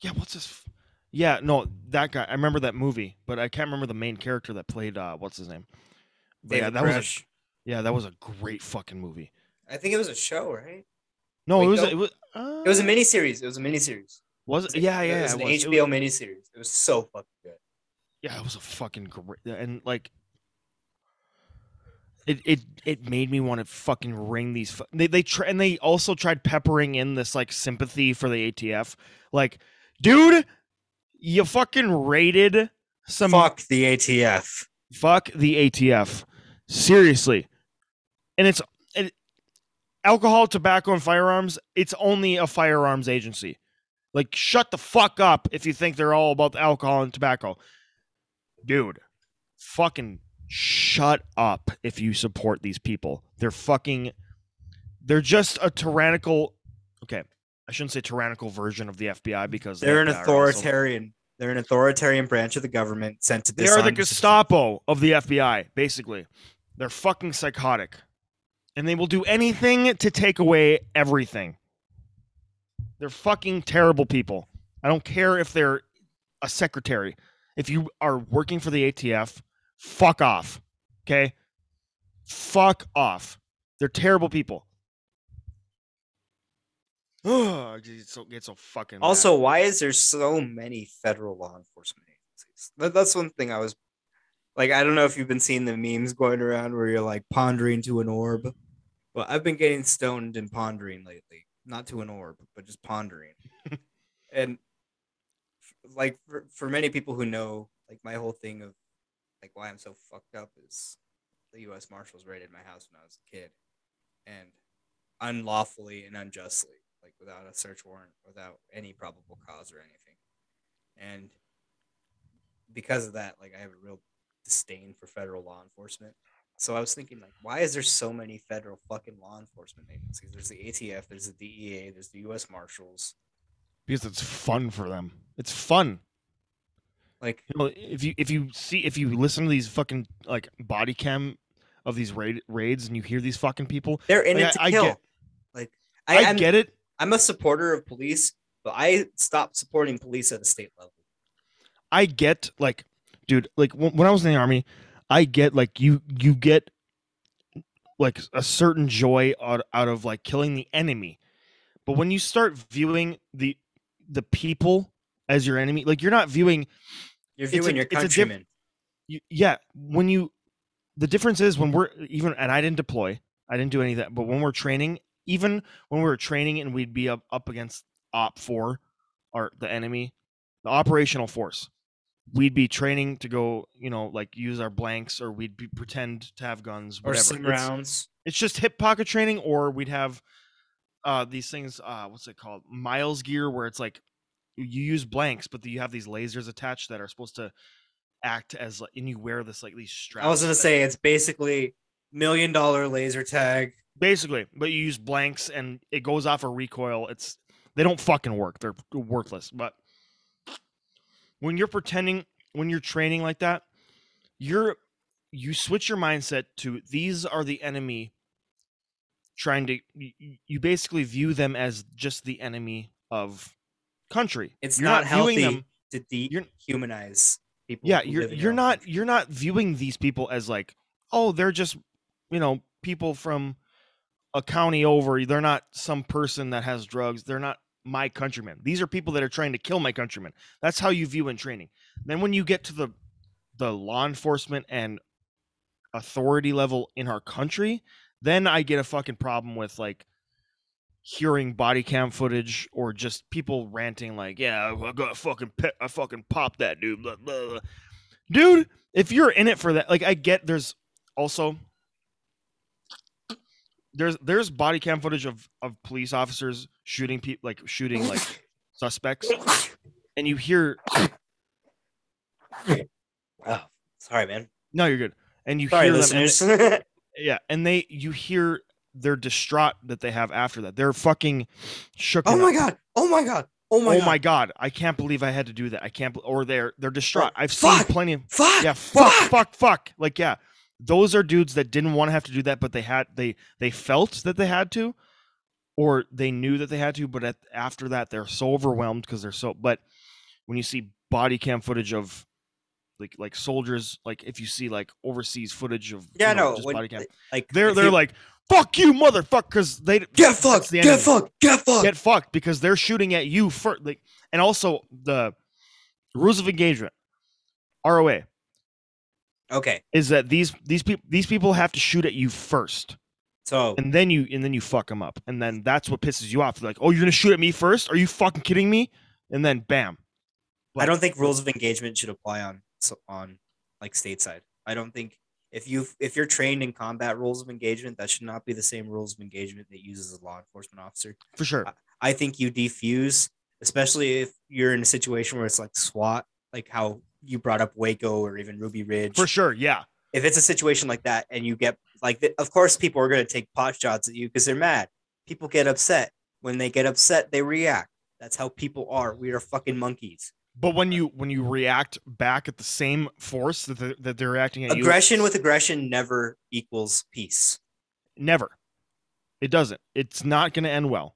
B: Yeah, what's his? f- Yeah, no, that guy. I remember that movie, but I can't remember the main character that played. uh What's his name? But yeah, that was a, yeah, that was a great fucking movie.
A: I think it was a show, right?
B: No,
A: Wait,
B: it was
A: no.
B: it was uh,
A: It was a miniseries. It was a miniseries.
B: was it? Yeah, yeah,
A: It was
B: it
A: an
B: was. It
A: HBO
B: was-
A: miniseries. It was so fucking good.
B: yeah, it was a fucking great and like it it it made me want to fucking ring these fu- they they try and they also tried peppering in this like sympathy for the ATF like dude you fucking raided some
A: Fuck the ATF.
B: fuck the ATF seriously. And it's it, alcohol tobacco and firearms it's only a firearms agency. Like shut the fuck up if you think they're all about the alcohol and tobacco. Dude fucking shut up if you support these people they're fucking they're just a tyrannical okay i shouldn't say tyrannical version of the fbi because
A: They're an
B: FBI are also-
A: authoritarian. They're an authoritarian branch of the government sent to this.
B: they are the Gestapo of the FBI, basically. They're fucking psychotic. And they will do anything to take away everything. They're fucking terrible people. I don't care if they're a secretary. If you are working for the ATF, fuck off. Okay? Fuck off. They're terrible people. Oh, get so, get so fucking. mad.
A: Also, why is there so many federal law enforcement agencies? That, that's one thing I was like. I don't know if you've been seeing the memes going around where you're like pondering to an orb, but I've been getting stoned and pondering lately. Not to an orb, but just pondering. and like for, for many people who know, like my whole thing of like why I'm so fucked up is the U.S. Marshals raided my house when I was a kid, and unlawfully and unjustly, like without a search warrant, without any probable cause or anything. And because of that, like I have a real disdain for federal law enforcement. So I was thinking, like, why is there so many federal fucking law enforcement agencies? There's the ATF, there's the DEA, there's the U.S. Marshals.
B: because it's fun for them. It's fun.
A: Like,
B: You know, if you if you see if you listen to these fucking like body cam of these raid, raids and you hear these fucking people,
A: they're in
B: Like,
A: it to
B: I- I
A: kill.
B: get-
A: like,
B: I,
A: I, I'm,
B: get it.
A: I'm a supporter of police, but I stopped supporting police at the state level.
B: I get like, dude, like when, when I was in the army, I get like you you get like a certain joy out, out of like killing the enemy, but when you start viewing the the people as your enemy, like you're not viewing
A: You're
B: a-
A: viewing your
B: a diff-
A: countrymen.
B: you, yeah when you the difference is when we're even and i didn't deploy i didn't do any of that but when we're training even when we were training and we'd be up, up against OPFOR or the enemy the operational force we'd be training to go you know like use our blanks or we'd be pretend to have guns
A: or
B: whatever
A: sim
B: it's,
A: rounds.
B: it's just hip pocket training or we'd have uh these things uh what's it called miles gear where it's like you use blanks but you have these lasers attached that are supposed to act as like and you wear this like these straps
A: I was gonna say it's basically million dollar laser tag.
B: basically but you use blanks and it goes off a recoil it's they don't fucking work they're worthless but when you're pretending when you're training like that you're you switch your mindset to these are the enemy trying to you, you basically view them as just the enemy of country.
A: It's
B: You're
A: not,
B: viewing
A: healthy
B: them-
A: to dehumanize people.
B: yeah you're
A: live in your
B: you're not
A: country.
B: you're not viewing these people as like oh they're just you know people from a county over. They're not some person that has drugs. They're not my countrymen. These are people that are trying to kill my countrymen. That's how you view in training. Then when you get to the the law enforcement and authority level in our country then i get a fucking problem with like hearing body cam footage or just people ranting like, "Yeah, I got a fucking pe- I fucking popped that dude." Blah, blah, blah. Dude, if you're in it for that, like I get there's also there's there's body cam footage of of police officers shooting people like shooting like suspects and you hear
A: Oh, sorry, man.
B: no you're good and you
A: Sorry,
B: hear them and- yeah and they you hear they're distraught that they have after that they're fucking shook
A: oh my god! Oh my god! Oh my god.
B: oh
A: god!
B: my god i can't believe i had to do that i can't bel- or they're they're distraught oh, i've seen plenty of
A: Fuck!
B: yeah fuck
A: fuck!
B: fuck fuck like yeah those are dudes that didn't want to have to do that, but they had they they felt that they had to, or they knew that they had to, but at, after that they're so overwhelmed because they're so. But when you see body cam footage of like like soldiers, like if you see like overseas footage of
A: Yeah,
B: you know,
A: no.
B: just
A: when-
B: body cam,
A: like
B: they're they're like fuck you motherfucker because they
A: get fucked,
B: the
A: get fucked, get fucked.
B: get fucked because they're shooting at you first. Like, and also the rules of engagement, ROA,
A: okay,
B: is that these these people these people have to shoot at you first,
A: so
B: and then you and then you fuck them up, and then that's what pisses you off. They're like, oh, you're gonna shoot at me first? Are you fucking kidding me? And then bam.
A: I don't think rules of engagement should apply on on like stateside. I don't think if you if you're trained in combat rules of engagement, that should not be the same rules of engagement that uses a law enforcement officer.
B: for sure.
A: I think you defuse, especially if you're in a situation where it's like SWAT, like how you brought up Waco or even Ruby Ridge.
B: For sure, yeah.
A: If it's a situation like that and you get like, of course, people are going to take pot shots at you because they're mad. People get upset. When they get upset, they react. That's how people are. We are fucking monkeys.
B: But when you when you react back at the same force that they're, that they're reacting at you,
A: Aggression with aggression never equals peace.
B: Never. It doesn't. It's not going to end well.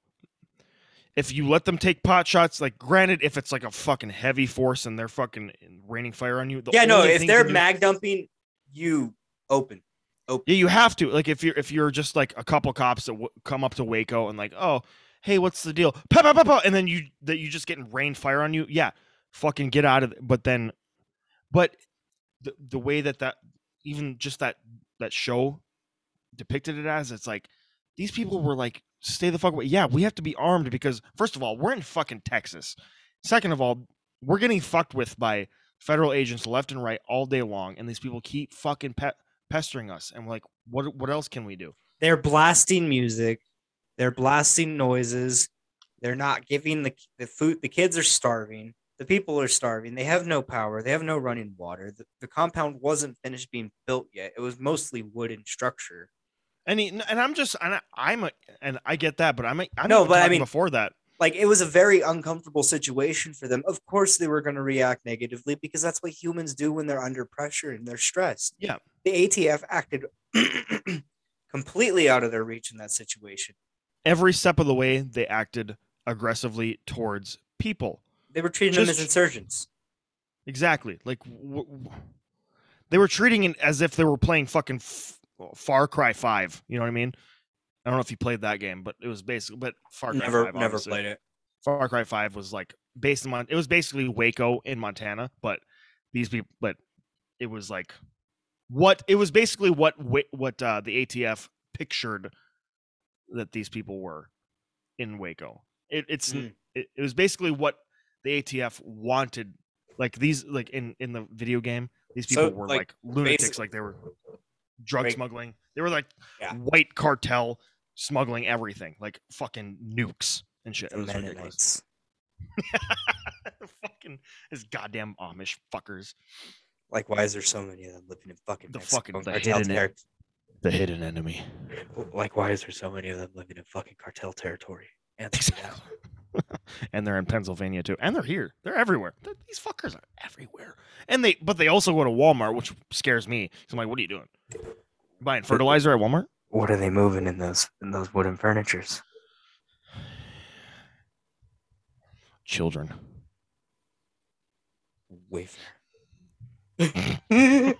B: If you let them take pot shots, like granted, if it's like a fucking heavy force and they're fucking raining fire on you,
A: yeah, no. If they're mag dumping, you open.
B: yeah, you have to. Like if you're if you're just like a couple cops that w- come up to Waco and like, oh, hey, what's the deal? Pa, pa, pa, pa, and then you that you just getting rain fire on you. Yeah, fucking get out of. But then, but the the way that that even just that that show depicted it as, it's like these people were like, stay the fuck away. Yeah, we have to be armed because first of all, we're in fucking Texas. Second of all, we're getting fucked with by federal agents left and right all day long, and these people keep fucking pe- pestering us. And we're like, what what else can we do?
A: They're blasting music. They're blasting noises. They're not giving the the food. The kids are starving. The people are starving. They have no power. They have no running water. The, the compound wasn't finished being built yet. It was mostly wooden structure.
B: And he, and I'm just and I, I'm a, and I get that, but I'm a, I'm
A: No, but I mean-
B: before that.
A: like it was a very uncomfortable situation for them. Of course, they were going to react negatively because that's what humans do when they're under pressure and they're stressed.
B: Yeah.
A: The ATF acted completely out of their reach in that situation.
B: Every step of the way, they acted aggressively towards people.
A: They were treating them as insurgents.
B: Exactly. Like w- w- they were treating it as if they were playing fucking f- Far Cry Five. You know what I mean? I don't know if you played that game, but it was basically but Far Cry
A: Never,
B: 5,
A: never played it.
B: Far Cry Five was like based in Mon- it was basically Waco in Montana, but these people, but it was like what it was basically what what uh, the ATF pictured that these people were in Waco. It, it's
A: Mm.
B: it, it was basically what the ATF wanted. Like these, like in in the video game, these people
A: So,
B: were
A: like,
B: like, lunatics. Like they were drug
A: Right.
B: smuggling. They were like
A: Yeah.
B: white cartel smuggling everything, like fucking nukes and shit.
A: The
B: It was ridiculous. Fucking this goddamn Amish fuckers.
A: Like, why is there so many of them living in fucking
B: The
A: Mexico
B: fucking- the
A: cartel
B: hidden-
A: ter-
B: The hidden enemy.
A: Like, why is there so many of them living in fucking cartel territory? Answer me that.
B: Exactly. and they're in Pennsylvania too. And they're here. They're everywhere. They're- these fuckers are everywhere. And they but they also go to Walmart, which scares me. 'cause I'm like, what are you doing? Buying fertilizer at Walmart?
A: What are they moving in those in those wooden furnitures?
B: Children.
A: Wayfair.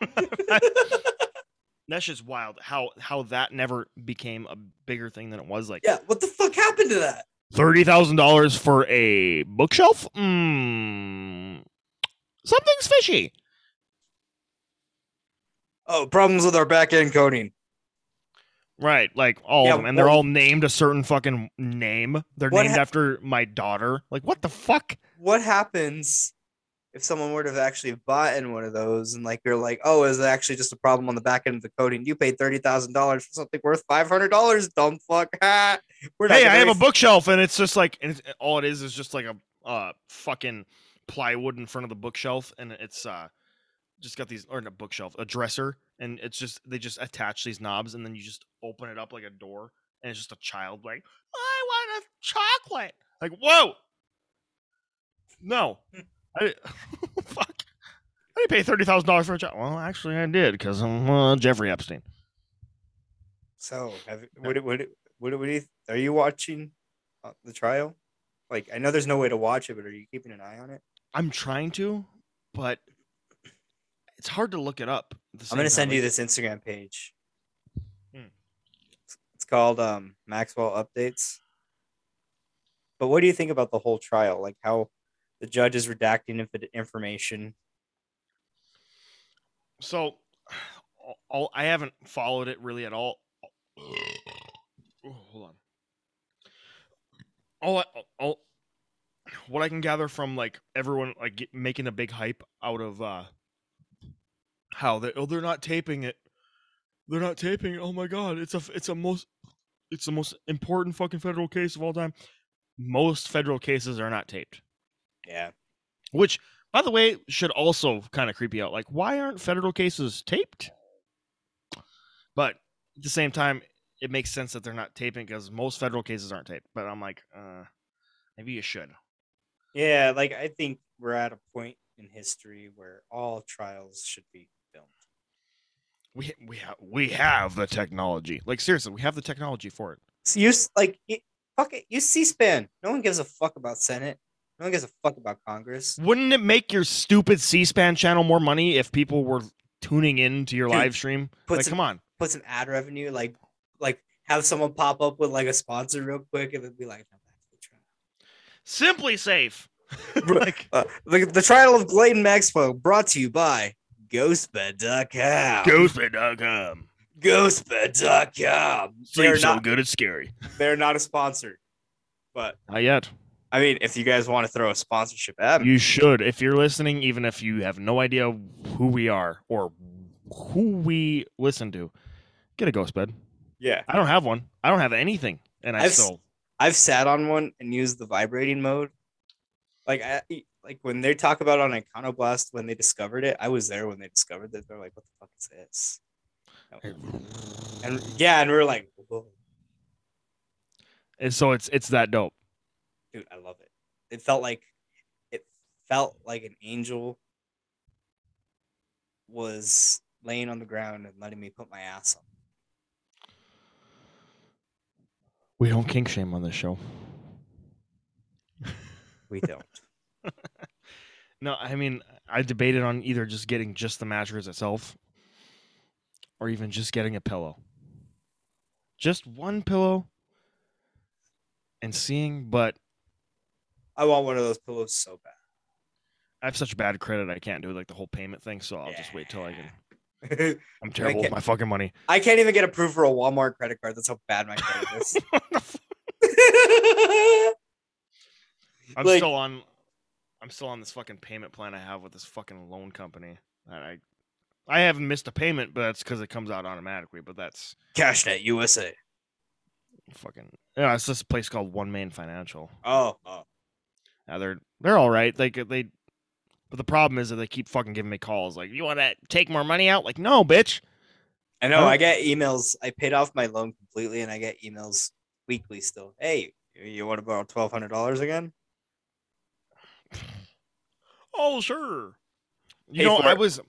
B: That's just wild how how that never became a bigger thing than it was. Like
A: yeah, what the fuck happened to that?
B: Thirty thousand dollars for a bookshelf? Mm, something's fishy.
A: Oh, problems with our back end coding.
B: Right, like all
A: Yeah,
B: of them, and they're all named a certain fucking name. They're named
A: hap-
B: after my daughter. Like, what the fuck?
A: What happens if someone were to have actually bought in one of those and like you're like, oh, is it actually just a problem on the back end of the coding? You paid thirty thousand dollars for something worth five hundred dollars, dumb fuck.
B: Hey, I have a bookshelf, and it's just like, and it's, all it is is just like a uh fucking plywood in front of the bookshelf, and it's uh just got these or not a bookshelf, a dresser, and it's just they just attach these knobs, and then you just open it up like a door, and it's just a child like, I want a chocolate. Like, whoa, no, I, fuck. I didn't pay thirty thousand dollars for a job. Well, actually, I did because I'm uh, Jeffrey Epstein.
A: So, have what what what what do you are you watching uh, the trial? Like, I know there's no way to watch it, but are you keeping an eye on it?
B: I'm trying to, but it's hard to look it up.
A: I'm gonna send you this Instagram page.
B: Hmm.
A: It's called um, Maxwell Updates. But what do you think about the whole trial? Like how the judge is redacting information.
B: So, I haven't followed it really at all. Oh, hold on. All, I, all what I can gather from like everyone like get, making a big hype out of uh how they oh they're not taping it, they're not taping it. Oh my god, it's a it's a most it's the most important fucking federal case of all time. Most federal cases are not taped.
A: Yeah.
B: Which, by the way, should also kind of creep you out. Like, why aren't federal cases taped? But at the same time, it makes sense that they're not taping because most federal cases aren't taped. But I'm like, uh, maybe you should.
A: Yeah, like I think we're at a point in history where all trials should be filmed.
B: We we have we have the technology. Like seriously, we have the technology for it.
A: So you like you, fuck it, use C-SPAN. No one gives a fuck about Senate. No one gives a fuck about Congress.
B: Wouldn't it make your stupid C-SPAN channel more money if people were tuning in to your
A: Dude,
B: live stream?
A: put
B: Like,
A: some-
B: come on.
A: Put some ad revenue, like like have someone pop up with like a sponsor real quick, and then be like, "Now back to the trial." SimpliSafe.
B: Like
A: Uh, the, the trial of Gladen Maxwell brought to you by GhostBed.com.
B: ghostbed.com.
A: GhostBed.com. They're
B: Sleep so
A: not,
B: good it's scary.
A: they're not a sponsor. But
B: Not yet.
A: I mean, if you guys want to throw a sponsorship at me,
B: You should, if you're listening, even if you have no idea who we are or who we listen to, get a ghost bed.
A: yeah.
B: I don't have one. I don't have anything, and I
A: I've
B: still.
A: I've sat on one and used the vibrating mode. Like I like when they talk about on Iconoclast when they discovered it, I was there when they discovered it. They're like, "What the fuck is this?" And yeah, and we are like, Whoa.
B: And so it's it's that dope.
A: "Dude, I love it." It felt like it felt like an angel was laying on the ground and letting me put my ass on.
B: We don't kink shame on this show.
A: We don't.
B: No, I mean I debated on either just getting just the mattress itself, or even just getting a pillow. Just one pillow, and seeing, but
A: I want one of those pillows so bad.
B: I have such bad credit I can't do like the whole payment thing, so I'll just wait till I can. I'm terrible with my fucking money.
A: I can't even get approved for a Walmart credit card. That's how bad my credit is.
B: I'm
A: Like-
B: still on. I'm still on this fucking payment plan I have with this fucking loan company. And I, I haven't missed a payment, but that's because it comes out automatically. But that's
A: CashNet USA.
B: fucking. Yeah, it's this place called One Main Financial.
A: Oh, oh.
B: Now they're they're all right. They they, but the problem is that they keep fucking giving me calls like, "You want to take more money out?" Like, no, bitch.
A: I know.
B: Huh?
A: I get emails. I paid off my loan completely, and I get emails weekly still. Hey, you want to borrow twelve hundred dollars again?
B: Oh, sure. You
A: Pay
B: know, I
A: it.
B: was,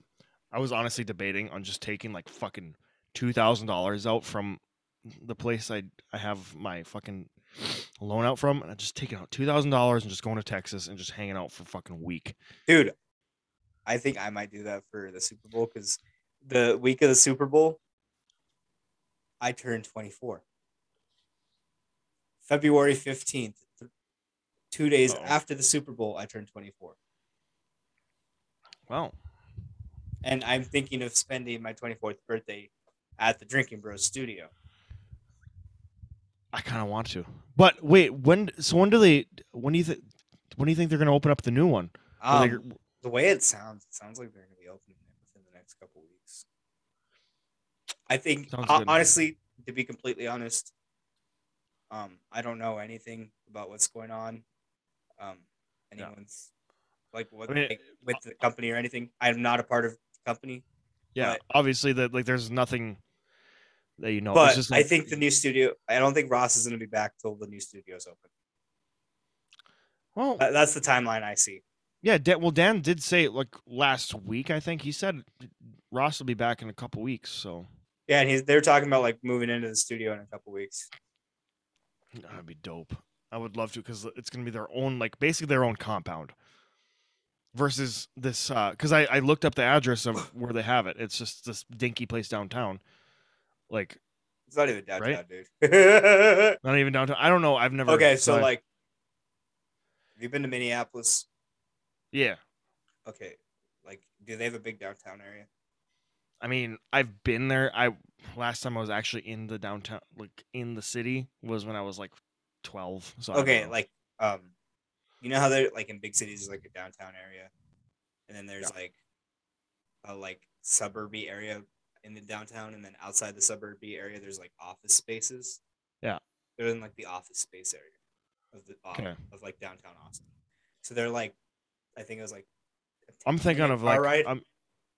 B: I was honestly debating on just taking like fucking two thousand dollars out from the place I I have my fucking loan out from, and I just taking out two thousand dollars and just going to Texas and just hanging out for fucking week.
A: Dude, I think I might do that for the Super Bowl because the week of the Super Bowl, I turned twenty four. February fifteenth, two days
B: Uh-oh.
A: after the Super Bowl, I turned twenty four,
B: Well,
A: and I'm thinking of spending my twenty fourth birthday at the Drinking Bros studio.
B: I kind of want to, but wait, when? So when do they? When do you think? When do you think they're gonna open up the new one? Are they-
A: Um, the way it sounds, it sounds like they're going to be opening it within the next couple weeks. I think,
B: good.
A: honestly, to be completely honest, um, I don't know anything about what's going on. Um,
B: Yeah.
A: anyone's like what
B: I mean,
A: like, with the company or anything. I'm not a part of the company,
B: yeah, obviously that like there's nothing you know.
A: but
B: just
A: I think the new studio. I don't think Ross is going to be back till the new studio's open.
B: well,
A: That's the timeline I see.
B: Yeah, Dan, well, Dan did say like last week. I think he said Ross will be back in a couple weeks. So
A: Yeah, and he's they're talking about like moving into the studio in a couple weeks.
B: that'd be dope. I would love to because it's gonna be their own, like basically their own compound. Versus this, uh because I I looked up the address of where they have it. It's just this dinky place downtown. Like
A: It's not even downtown,
B: Right?
A: dude.
B: not even downtown. I don't know. I've never.
A: okay, so like, have you been to Minneapolis?
B: yeah.
A: Okay, like, do they have a big downtown area?
B: I mean, I've been there. I last time I was actually in the downtown, like in the city, was when I was like twelve. So
A: Okay, like, um, you know how they're like in big cities, there's like a downtown area, and then there's like a like suburby area in the downtown, and then outside the suburby area, there's like office spaces.
B: Yeah.
A: they're in like the office space area of the of,
B: Okay.
A: of like downtown Austin. So they're like, I think it was like.
B: I'm thinking of like
A: ride
B: I'm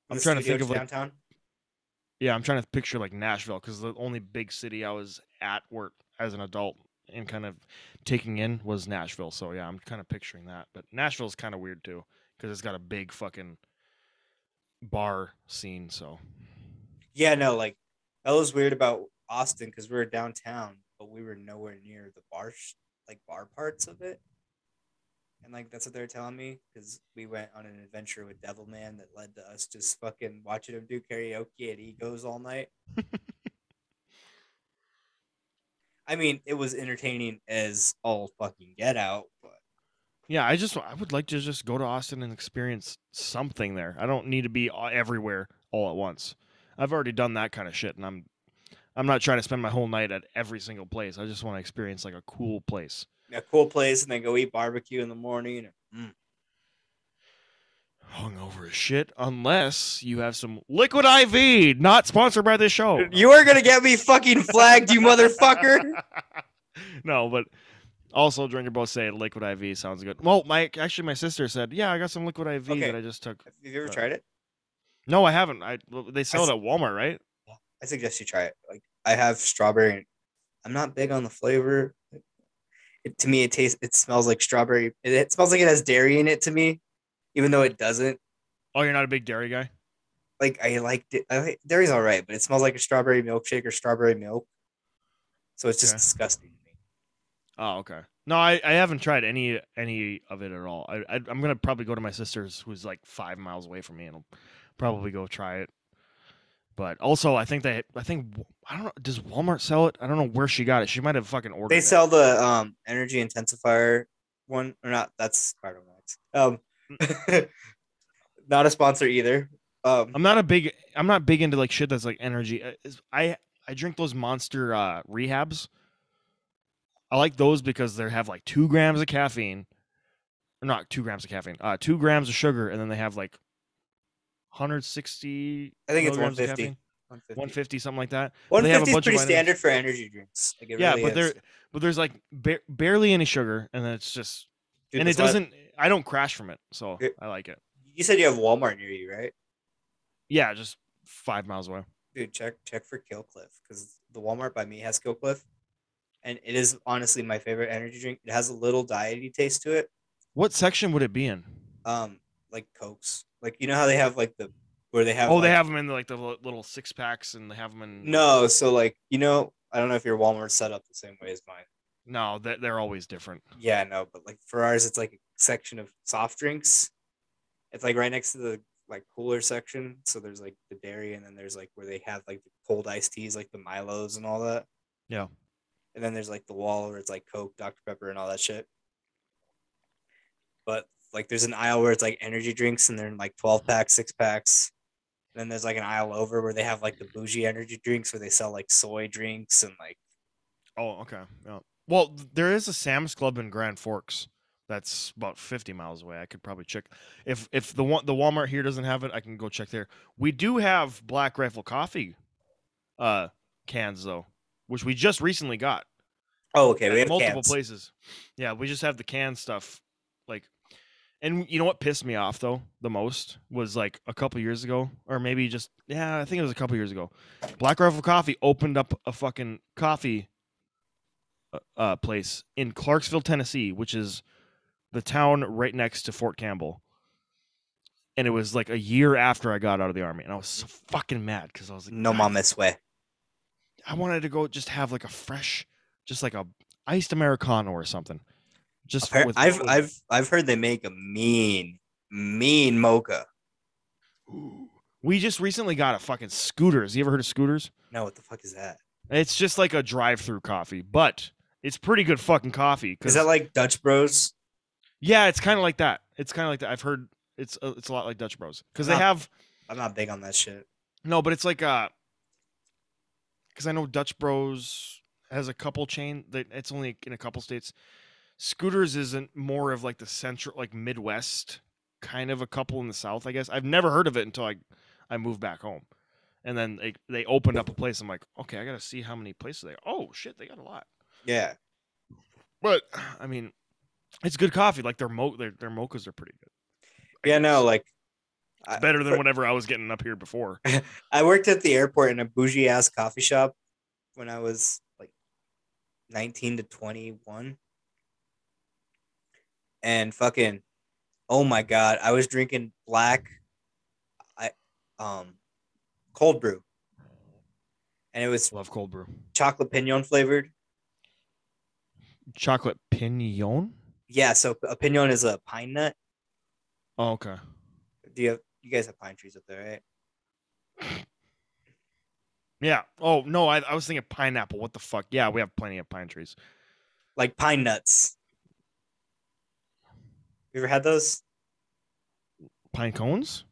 B: I'm trying to think of, like,
A: downtown.
B: yeah I'm trying to picture like Nashville because the only big city I was at work as an adult and kind of taking in was Nashville. So yeah, I'm kind of picturing that. But Nashville's kind of weird too because it's got a big fucking bar scene. So
A: Yeah, no, like that was weird about Austin because we were downtown, but we were nowhere near the bar, like bar parts of it. And like that's what they're telling me because we went on an adventure with Devilman that led to us just fucking watching him do karaoke at Egos all night. I mean, it was entertaining as all fucking get out, but
B: yeah, I just I would like to just go to Austin and experience something there. I don't need to be everywhere all at once. I've already done that kind of shit, and I'm I'm not trying to spend my whole night at every single place. I just want to experience like a cool place.
A: a cool place, and then go eat barbecue in the morning. and- mm.
B: Hungover as shit, unless you have some liquid IV, not sponsored by this show.
A: You are gonna get me fucking flagged, you motherfucker.
B: no, but also Drinker both say liquid IV sounds good. Well, my actually my sister said, yeah, I got some liquid IV
A: Okay.
B: that I just took.
A: Have you ever
B: Uh,
A: tried it?
B: No, I haven't. I they sell
A: s-
B: it at Walmart, right?
A: I suggest you try it. Like I have strawberry. I'm not big on the flavor. It, to me, it tastes. It smells like strawberry. It, it smells like it has dairy in it to me, even though it doesn't.
B: Oh, you're not a big dairy guy.
A: Like I like it. I like, dairy's all right, but it smells like a strawberry milkshake or strawberry milk. So it's just
B: Okay.
A: disgusting to me.
B: Oh, okay. No, I, I haven't tried any any of it at all. I, I I'm gonna probably go to my sister's, who's like five miles away from me, and I'll probably go try it. But also, I think they, I think I don't know. Does Walmart sell it? I don't know where she got it. She might have fucking ordered.
A: They
B: it.
A: sell the um energy intensifier one or not? That's Cardo Max. Um, not a sponsor either. Um,
B: I'm not a big. I'm not big into like shit that's like energy. Uh, I I drink those Monster uh, rehabs. I like those because they have like two grams of caffeine, or not two grams of caffeine. Uh, two grams of sugar, and then they have like 160.
A: I think it's 150. 150.
B: 150, something like that. But they have a
A: 150 is pretty standard for energy drinks. Like it
B: yeah,
A: really
B: but there, but there's like ba- barely any sugar, and then it's just,
A: Dude,
B: and it doesn't. I don't crash from it, so
A: Yeah.
B: I like it.
A: You said you have Walmart near you, right?
B: Yeah, just five miles away.
A: Dude, check check for Kill Cliff because the Walmart by me has Kill Cliff, and it is honestly my favorite energy drink. It has a little diety taste to it,
B: What section would it be in?
A: um, like Cokes. Like you know how they have like the where they have
B: oh, they have them in like the little six packs, and they have them in.
A: no. So like you know, I don't know if your Walmart's set up the same way as mine.
B: no, they- they're always different.
A: Yeah, no, but like for ours, it's like a section of soft drinks. It's like right next to the like cooler section. So there's like the dairy, and then there's like where they have like the cold iced teas, like the Milos and all that.
B: Yeah.
A: And then there's like the wall where it's like Coke, Dr. Pepper, and all that shit. But like there's an aisle where it's like energy drinks, and they're in like 12 packs, six packs. And then there's like an aisle over where they have like the bougie energy drinks where they sell like soy drinks and like
B: Oh, okay. Yeah. Well, there is a Sam's Club in Grand Forks that's about 50 miles away. I could probably check if if the one the Walmart here doesn't have it, I can go check there. We do have Black Rifle coffee uh cans though, which we just recently got.
A: oh okay, we have
B: multiple
A: cans.
B: places. Yeah, we just have the canned stuff. Like, and you know what pissed me off though the most was like a couple years ago, or maybe just yeah, I think it was a couple years ago. Black Rifle Coffee opened up a fucking coffee uh, uh, place in Clarksville, Tennessee, which is the town right next to Fort Campbell. and it was like a year after I got out of the army, and I was so fucking mad because I was like,
A: No
B: "God,
A: mames way.
B: I wanted to go just have like a fresh, just like a iced americano or something. Just
A: Appar-
B: with,
A: I've I've I've heard they make a mean mean mocha.
B: we just recently got a fucking Scooter's. You ever heard of Scooter's?
A: No, what the fuck is that?
B: It's just like a drive-through coffee, but it's pretty good fucking coffee.
A: Is that like Dutch Bros?
B: yeah, it's kind of like that. It's kind of like that. I've heard it's uh, it's a lot like Dutch Bros because they have
A: I'm not big on that shit.
B: no, but it's like uh, because I know Dutch Bros has a couple chain that it's only in a couple states. Scooter's isn't more of like the central, like Midwest kind of a couple in the South, I guess. I've never heard of it until I I moved back home, and then they they opened up a place. I'm like, okay, I gotta see how many places they. Oh shit, they got a lot.
A: Yeah.
B: But I mean, it's good coffee. Like their mo their their mochas are pretty good. I
A: Yeah, no, like I-
B: better than whatever I was getting up here before.
A: I worked at the airport in a bougie ass coffee shop when I was like 19 to 21. And fucking oh my god, I was drinking black I um cold brew. And it was
B: Love cold brew.
A: chocolate piñon flavored.
B: Chocolate piñon.
A: Yeah, so a piñon is a pine nut.
B: Oh, okay.
A: Do you have you guys have pine trees up there, right?
B: Yeah. Oh no, I, I was thinking pineapple. What the fuck? Yeah, we have plenty of pine trees.
A: Like pine nuts. You ever had those?
B: Pine cones?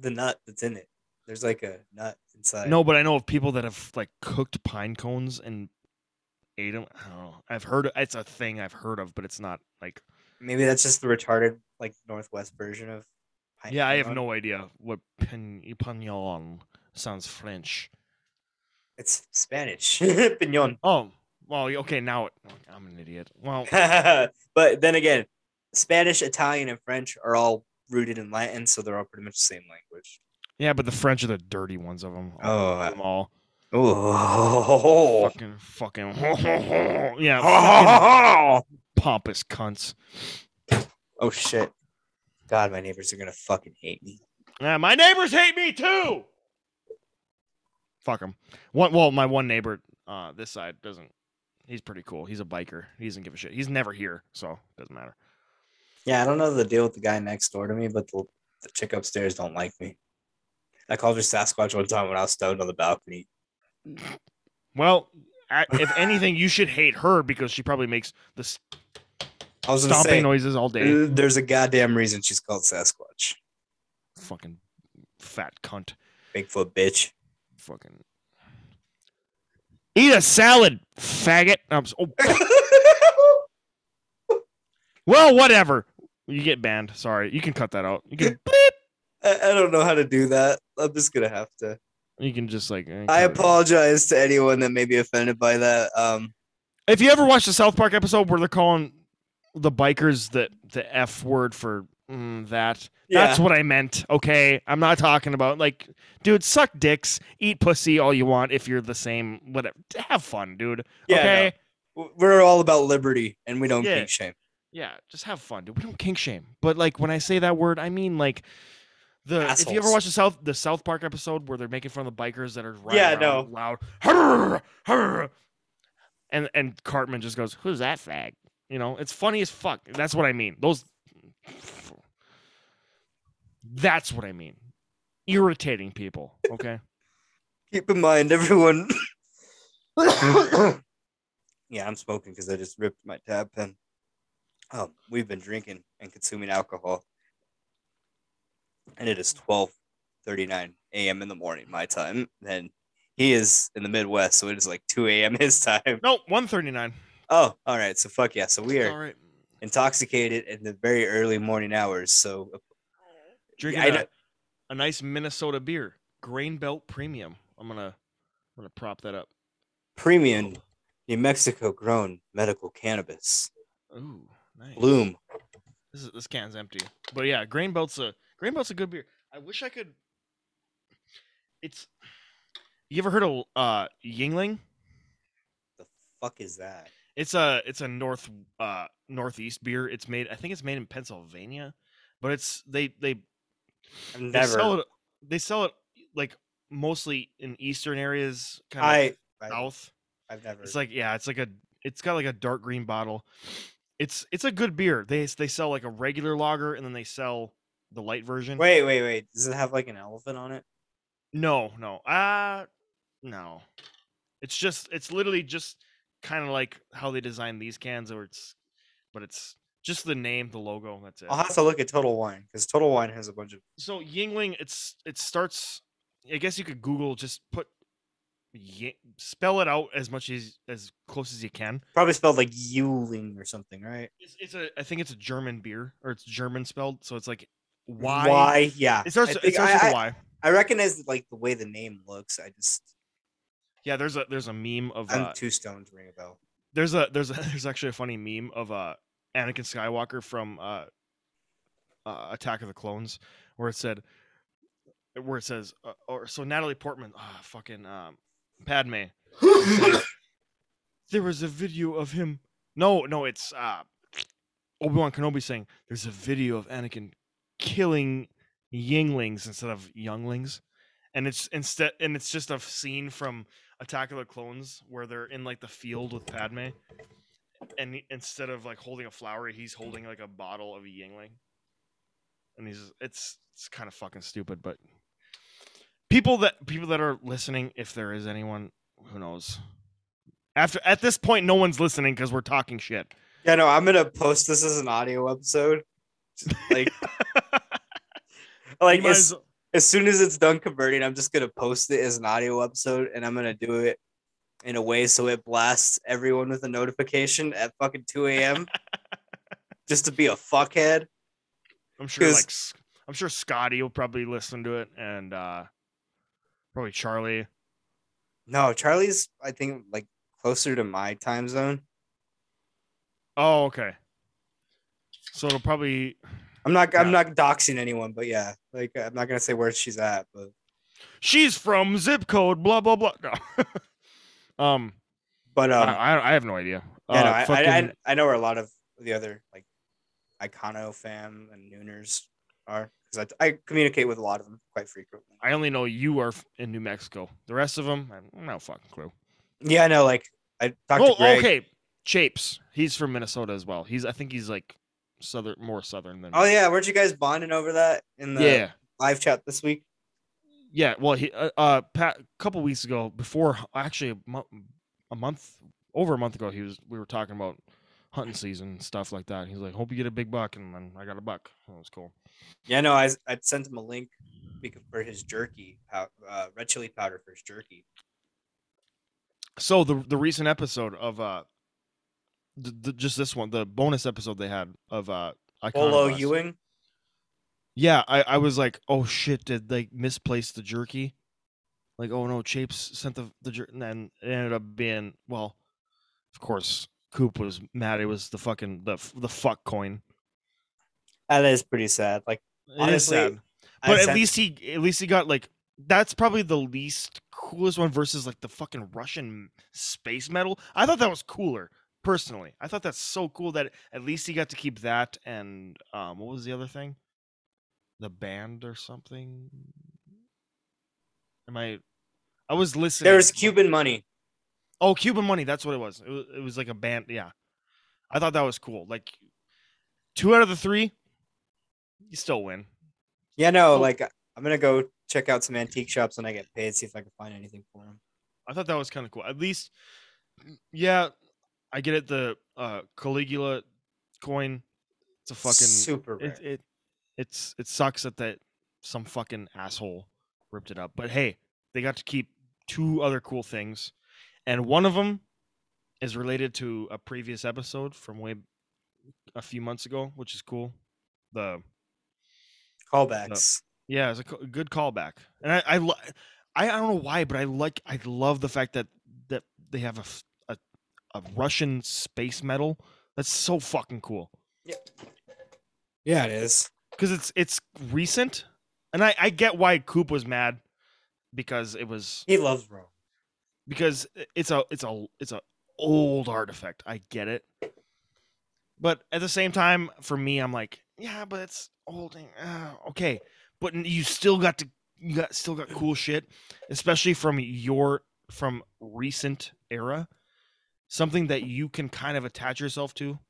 A: The nut that's in it. There's like a nut inside.
B: No, but I know of people that have like cooked pine cones and ate them. I don't know. I've heard it's a thing I've heard of, but it's not like.
A: Maybe that's just the retarded, like Northwest version of. pine
B: Yeah, I have no idea what pignon sounds French.
A: It's Spanish. Pignon.
B: Oh, well, okay. Now it, I'm an idiot. Well,
A: but then again, Spanish, Italian, and French are all rooted in Latin, so they're all pretty much the same language.
B: yeah, but the French are the dirty ones of them.
A: Oh.
B: them all.
A: Oh.
B: Fucking, fucking, yeah, fucking pompous cunts.
A: oh shit. God, my neighbors are gonna fucking hate me.
B: Yeah, my neighbors hate me too. Fuck them. One, well, my one neighbor, uh, this side doesn't. He's pretty cool. He's a biker. He doesn't give a shit. He's never here, so it doesn't matter.
A: Yeah, I don't know the deal with the guy next door to me, but the, the chick upstairs don't like me. I called her Sasquatch one time when I was stoned on the balcony.
B: Well, I- if anything, you should hate her because she probably makes the
A: I was
B: stomping
A: say,
B: noises all day.
A: uh, there's a goddamn reason she's called Sasquatch.
B: Fucking fat cunt.
A: Bigfoot bitch.
B: Fucking eat a salad, faggot. I'm so, well, whatever. You get banned. Sorry, you can cut that out. You can.
A: I, I don't know how to do that. I'm just gonna have to.
B: You can just like. eh,
A: I
B: cut it out.
A: apologize to anyone that may be offended by that. Um,
B: If you ever watched the South Park episode where they're calling the bikers the the F word for mm, that, that's what I meant. Okay, I'm not talking about like, dude, suck dicks, eat pussy all you want if you're the same. Whatever, have fun, dude.
A: Yeah,
B: okay,
A: w- we're all about liberty, and we don't
B: Yeah.
A: shame.
B: Yeah, just have fun, dude. We don't kink shame, but like when I say that word, I mean like. The, if you ever
A: Assholes.
B: watch the South the South Park episode where they're making fun of the bikers that are riding
A: Yeah, no.
B: loud, "Hurr, hurr," and and Cartman just goes, "Who's that fag?" You know, it's funny as fuck. That's what I mean. Those. That's what I mean. Irritating people. Okay.
A: Keep in mind, everyone. yeah, I'm smoking because I just ripped my dab pen. Um, we've been drinking and consuming alcohol, and it is 12:39 a.m. in the morning, my time. And he is in the Midwest, so it is like 2 a.m. his time.
B: no, one thirty nine.
A: Oh, all right. So fuck yeah. So we are
B: right.
A: intoxicated in the very early morning hours. So
B: Drinking a, a nice Minnesota beer, Grain Belt Premium. I'm gonna I'm gonna prop that up.
A: premium New Mexico grown medical cannabis.
B: Ooh, nice.
A: Bloom.
B: This is this can's empty. But yeah, Grain Belt's a Grain Belt's a good beer. I wish I could. It's. You ever heard of uh Yuengling?
A: The fuck is that?
B: It's a it's a north uh northeast beer. It's made I think it's made in Pennsylvania, but it's they they
A: I've
B: They
A: never.
B: sell it. They sell it like mostly in eastern areas, kind of
A: I
B: south.
A: I've never.
B: It's like yeah, it's like a it's got like a dark green bottle. It's it's a good beer. They they sell like a regular lager and then they sell the light version.
A: wait, wait, wait. Does it have like an elephant on it?
B: No, no. Uh no. It's just it's literally just kind of like how they design these cans or it's but it's just the name, the logo, that's it.
A: I'll have to look at Total Wine because Total Wine has a bunch of.
B: So Yuengling it's it starts I guess you could Google just put Yi- spell it out as much as as close as you can.
A: Probably spelled like Yuling or something, right?
B: It's, it's a I think it's a German beer or it's German spelled so it's like Y.
A: Why? Yeah.
B: It starts it starts
A: I,
B: with a
A: I-
B: Y.
A: I recognize like the way the name looks. I just
B: Yeah, there's a there's a meme of
A: I'm
B: uh,
A: too stoned to ring a bell.
B: there's a there's a there's actually a funny meme of uh Anakin Skywalker from uh, uh Attack of the Clones where it said where it says uh, or so Natalie Portman ah fucking um Padme. There was a video of him. No no it's uh Obi-Wan Kenobi saying there's a video of Anakin killing Yuenglings instead of younglings. And it's instead and it's just a scene from Attack of the Clones where they're in like the field with Padme, and instead of like holding a flower, he's holding like a bottle of Yuengling, and he's it's it's kind of fucking stupid. But people that people that are listening, if there is anyone, who knows? After at this point, no one's listening because we're talking shit.
A: Yeah, no, I'm gonna post this as an audio episode. Like, like as,
B: as-
A: as soon as it's done converting, I'm just gonna post it as an audio episode, and I'm gonna do it in a way so it blasts everyone with a notification at fucking 2 a.m. just to be a fuckhead.
B: I'm sure like I'm sure Scotty will probably listen to it, and uh probably Charlie.
A: No, Charlie's I think like closer to my time zone.
B: Oh, okay. So it'll probably
A: I'm not I'm not doxing anyone, but yeah, like I'm not gonna say where she's at, but
B: she's from zip code blah blah blah. No. um,
A: but um,
B: I, I have no idea.
A: yeah, no,
B: Uh,
A: I,
B: fucking-
A: I, I I know where a lot of the other like Icono fam and Nooners are because I, I communicate with a lot of them quite frequently.
B: I only know you are in New Mexico. The rest of them, I no fucking clue.
A: Yeah, I know. Like I talked
B: Oh,
A: to Greg.
B: okay. Chapes. He's from Minnesota as well. He's I think he's like southern, more southern than.
A: Oh yeah, weren't you guys bonding over that in the
B: yeah,
A: live chat this week?
B: yeah. Well, he uh, uh Pat, a couple weeks ago, before actually a, mo- a month over a month ago, he was we were talking about hunting season stuff like that. He's like, "Hope you get a big buck," and then I got a buck. That was cool.
A: Yeah, no, I I sent him a link for his jerky, uh, red chili powder for his jerky.
B: So the the recent episode of uh, the, the, just this one, the bonus episode they had of uh,
A: Polo. Ewing.
B: Yeah, I, I was like, oh shit, did they misplace the jerky? Like, oh no, Chapes sent the the jerky, and then it ended up being well, of course, Coop was mad. It was the fucking the the fuck coin.
A: That is pretty sad. Like
B: It
A: Honestly,
B: sad. But at least he at least he got like that's probably the least coolest one versus like the fucking Russian space medal. I thought that was cooler personally. I thought that's so cool that at least he got to keep that and um what was the other thing? The band or something? Am I I was listening.
A: there's
B: but-
A: Cuban money.
B: Oh, Cuban money, that's what it was. It was it was like a band, yeah. I thought that was cool. Like two out of the 3 you still win.
A: Yeah, no,
B: Oh.
A: like I'm gonna go check out some antique shops when I get paid, see if I can find anything for him.
B: I thought that was kind of cool. At least, yeah, I get it. The uh, Caligula coin, it's a fucking
A: super rare.
B: it, it. It's it sucks that that some fucking asshole ripped it up. But hey, they got to keep two other cool things, and one of them is related to a previous episode from way a few months ago, which is cool. The
A: Callbacks.
B: yeah, it's a, a good callback, and I I, lo- I I don't know why, but I like I love the fact that that they have a a Russian space medal. That's so fucking cool
A: Yeah. Yeah, it is.
B: because it's it's recent, and I I get why Coop was mad because it was
A: He loves Rome.
B: Because it's a it's a it's a old artifact. I get it, but at the same time, for me, I'm like, yeah, but it's old. and, Uh, okay, but you still got to you got still got cool shit, especially from your from recent era. Something that you can kind of attach yourself to,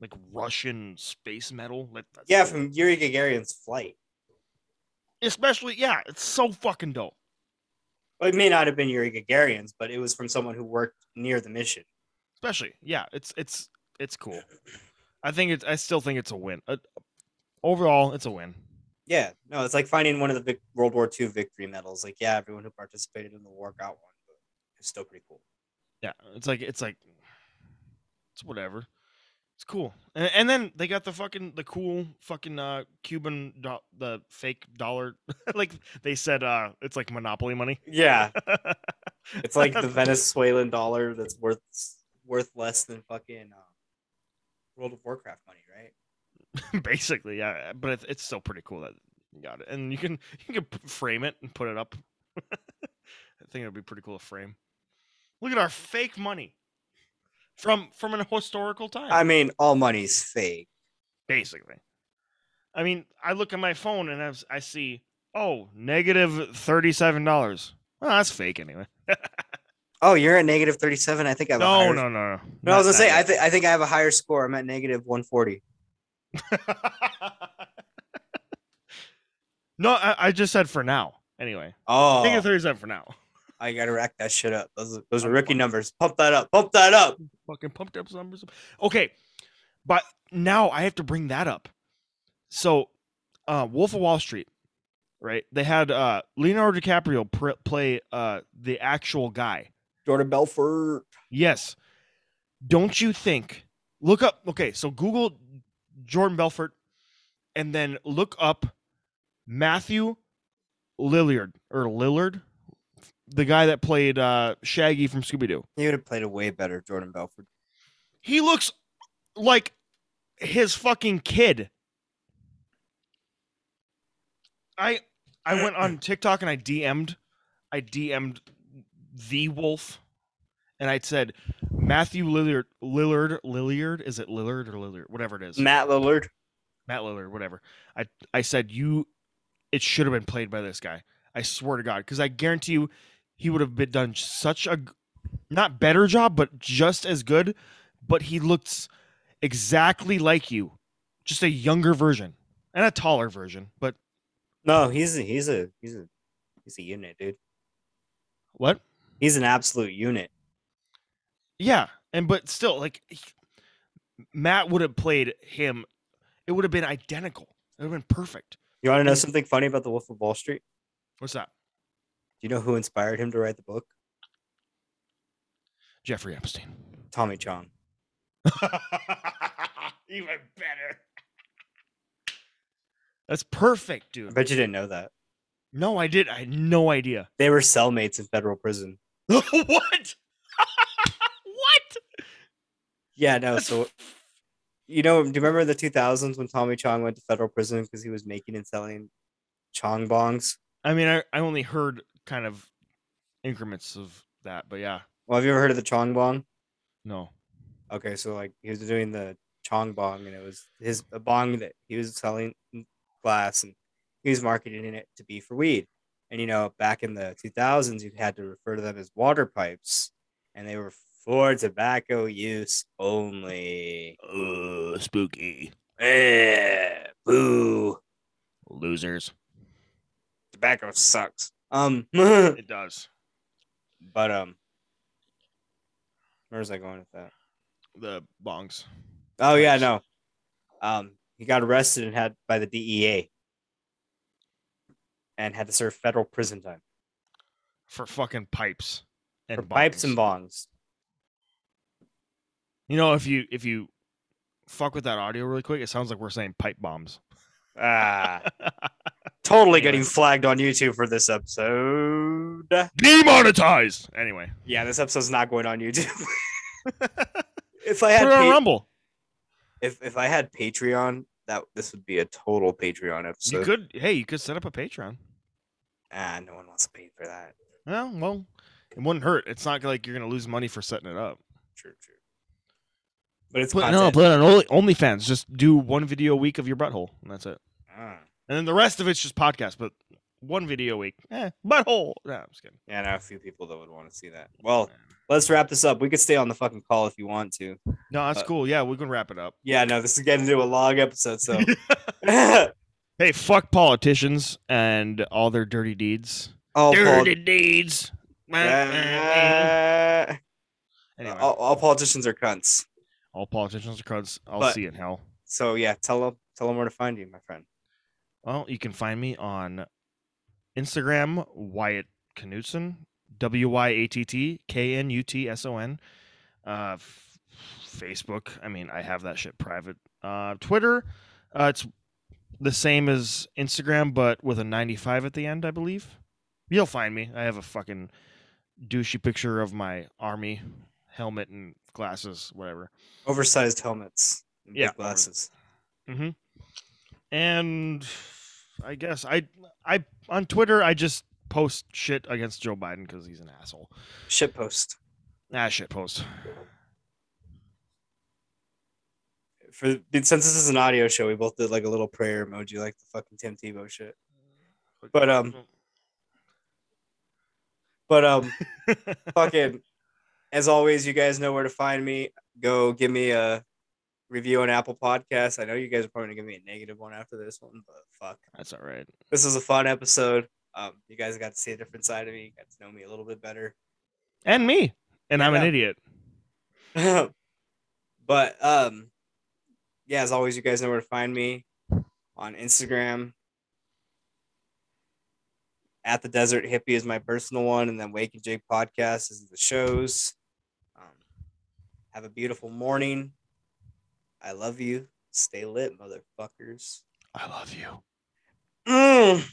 B: like Russian space medal. Like
A: Yeah, from Yuri Gagarin's flight.
B: especially yeah, it's so fucking dope.
A: Well, it may not have been Yuri Gagarin's, but it was from someone who worked near the mission.
B: Especially yeah, it's it's it's cool. I think it's I still think it's a win. Uh, overall, it's a win.
A: Yeah, no, it's like finding one of the vic- World War II victory medals. Like, yeah, everyone who participated in the war got one, but it's still pretty cool.
B: Yeah, it's like it's like it's whatever. It's cool, and, and then they got the fucking the cool fucking uh Cuban do- the fake dollar. like they said, uh it's like monopoly money.
A: Yeah, it's like the Venezuelan dollar that's worth worth less than fucking uh, World of Warcraft money, right?
B: basically, yeah. But it's, it's still pretty cool that you got it, and you can you can frame it and put it up. I think it'd be pretty cool to frame. Look at our fake money from from an historical time.
A: I mean, all money's fake.
B: basically. I mean, I look at my phone and i see, oh, negative thirty-seven dollars. Well, that's fake anyway.
A: Oh, you're at negative thirty-seven. I think I have a
B: no,
A: higher.
B: no, no, no.
A: No, I was gonna say, I,
B: that
A: th- I think I have a higher score. I'm at negative one forty.
B: no, I, I just said for now. Anyway,
A: Oh,
B: negative thirty-seven for now.
A: I gotta rack that shit up. Those are, those are rookie
B: fucking-
A: numbers. Pump that up. Pump that up.
B: Fucking pumped up numbers. Okay, but now I have to bring that up. So, uh, Wolf of Wall Street, right? They had uh, Leonardo DiCaprio pr- play uh, the actual guy.
A: Jordan Belfort.
B: Yes. Don't you think? Look up. Okay, so Google Jordan Belfort, and then look up Matthew Lillard or Lillard, the guy that played uh, Shaggy from Scooby Doo.
A: He would have played a way better Jordan Belfort.
B: He looks like his fucking kid. I I went on TikTok and I DM'd I DM'd the wolf and I said Matthew Lillard Lillard Lillard is it Lillard or Lillard whatever it is
A: Matt Lillard.
B: Matt Lillard whatever I I said you it should have been played by this guy I swear to God because I guarantee you he would have been done such a not better job but just as good but he looks exactly like you just a younger version and a taller version but
A: No, he's a, he's a he's a he's a unit, dude.
B: what
A: He's an absolute unit.
B: Yeah, and but still, like he- Matt would have played him. It would have been identical. It would have been perfect.
A: You want to know
B: And-
A: something funny about the Wolf of Wall Street?
B: What's that?
A: Do you know who inspired him to write the book?
B: Jeffrey Epstein.
A: Tommy Chong.
B: Even better. That's perfect, dude.
A: I
B: dude.
A: bet you didn't know that.
B: No, I did. I had no idea.
A: They were cellmates in federal prison.
B: what? what?
A: Yeah, no. So you know, do you remember the 2000s when Tommy Chong went to federal prison because he was making and selling Chong bongs?
B: I mean, I, I only heard kind of increments of that, but yeah,
A: Well, have you ever heard of the Chong bong?
B: no.
A: Okay, so like he was doing the Chong bong, and it was his a bong that he was selling in glass, and he was marketing it to be for weed. And you know, back in the 2000s, you had to refer to them as water pipes, and they were for tobacco use only.
B: Uh, spooky
A: Eh, boo!
B: losers.
A: Tobacco sucks. Um,
B: It does.
A: But um, where was I going with that?
B: The bongs.
A: Oh yeah, no. Um, he got arrested and had by the DEA, and had to serve federal prison time
B: for fucking pipes and
A: for pipes and
B: bongs.
A: bongs.
B: You know, if you if you fuck with that audio really quick, it sounds like we're saying pipe bombs.
A: Ah, totally getting flagged on YouTube for this episode.
B: Demonetized. Anyway,
A: Yeah, this episode's not going on YouTube. if I had
B: it
A: pa-
B: Rumble.
A: if if I had Patreon, that this would be a total Patreon episode.
B: You could. Hey, you could set up a Patreon.
A: Ah, no one wants to pay for that.
B: Well, well, it wouldn't hurt. It's not like you're gonna lose money for setting it up.
A: True, true. But it's
B: Put, no,
A: content.
B: put it on Only- OnlyFans. Just do one video a week of your butthole, and that's it.
A: Ah,
B: and then the rest of it's just podcast. But one video a week, eh, butthole. No, I'm just kidding.
A: Yeah, I know a few people that would want to see that. Well, let's wrap this up. We could stay on the fucking call if you want to.
B: No, that's
A: Uh,
B: cool. Yeah, we can wrap it up.
A: Yeah, no, this is getting into a long episode, so
B: Hey, fuck politicians and all their dirty deeds.
A: all, pol-
B: dirty deeds.
A: Uh,
B: Anyway,
A: all, all politicians are cunts.
B: all politicians are cunts. I'll
A: but-
B: see you in hell.
A: So yeah, tell them tell them where to find you, my friend.
B: Well, you can find me on Instagram, Wyatt Knutson, W Y A T T K N U T S O N. Uh, Facebook, I mean, I have that shit private. Uh, Twitter, uh, it's the same as Instagram, but with a 95 at the end, I believe. You'll find me. I have a fucking douchey picture of my army helmet and glasses, whatever.
A: Oversized helmets, and
B: Yeah.
A: glasses.
B: Mm-hmm. And I guess I I on Twitter I just post shit against Joe Biden because he's an asshole.
A: Shit post
B: Ah, shit post.
A: for since this is an audio show, we both did like a little prayer emoji, like the fucking Tim Tebow shit. But um, but um, fucking as always, you guys know where to find me. Go give me a review on Apple Podcasts. I know you guys are probably gonna give me a negative one after this one, but fuck.
B: That's all right.
A: This was a fun episode. Um, you guys got to see a different side of me, got to know me a little bit better.
B: And me. And I'm an idiot.
A: but um yeah, as always, you guys know where to find me on Instagram. At the Desert Hippie is my personal one, and then Wake and Jake podcast is the shows. Um, have a beautiful morning. I love you. Stay lit, motherfuckers.
B: I love you.
A: Mm.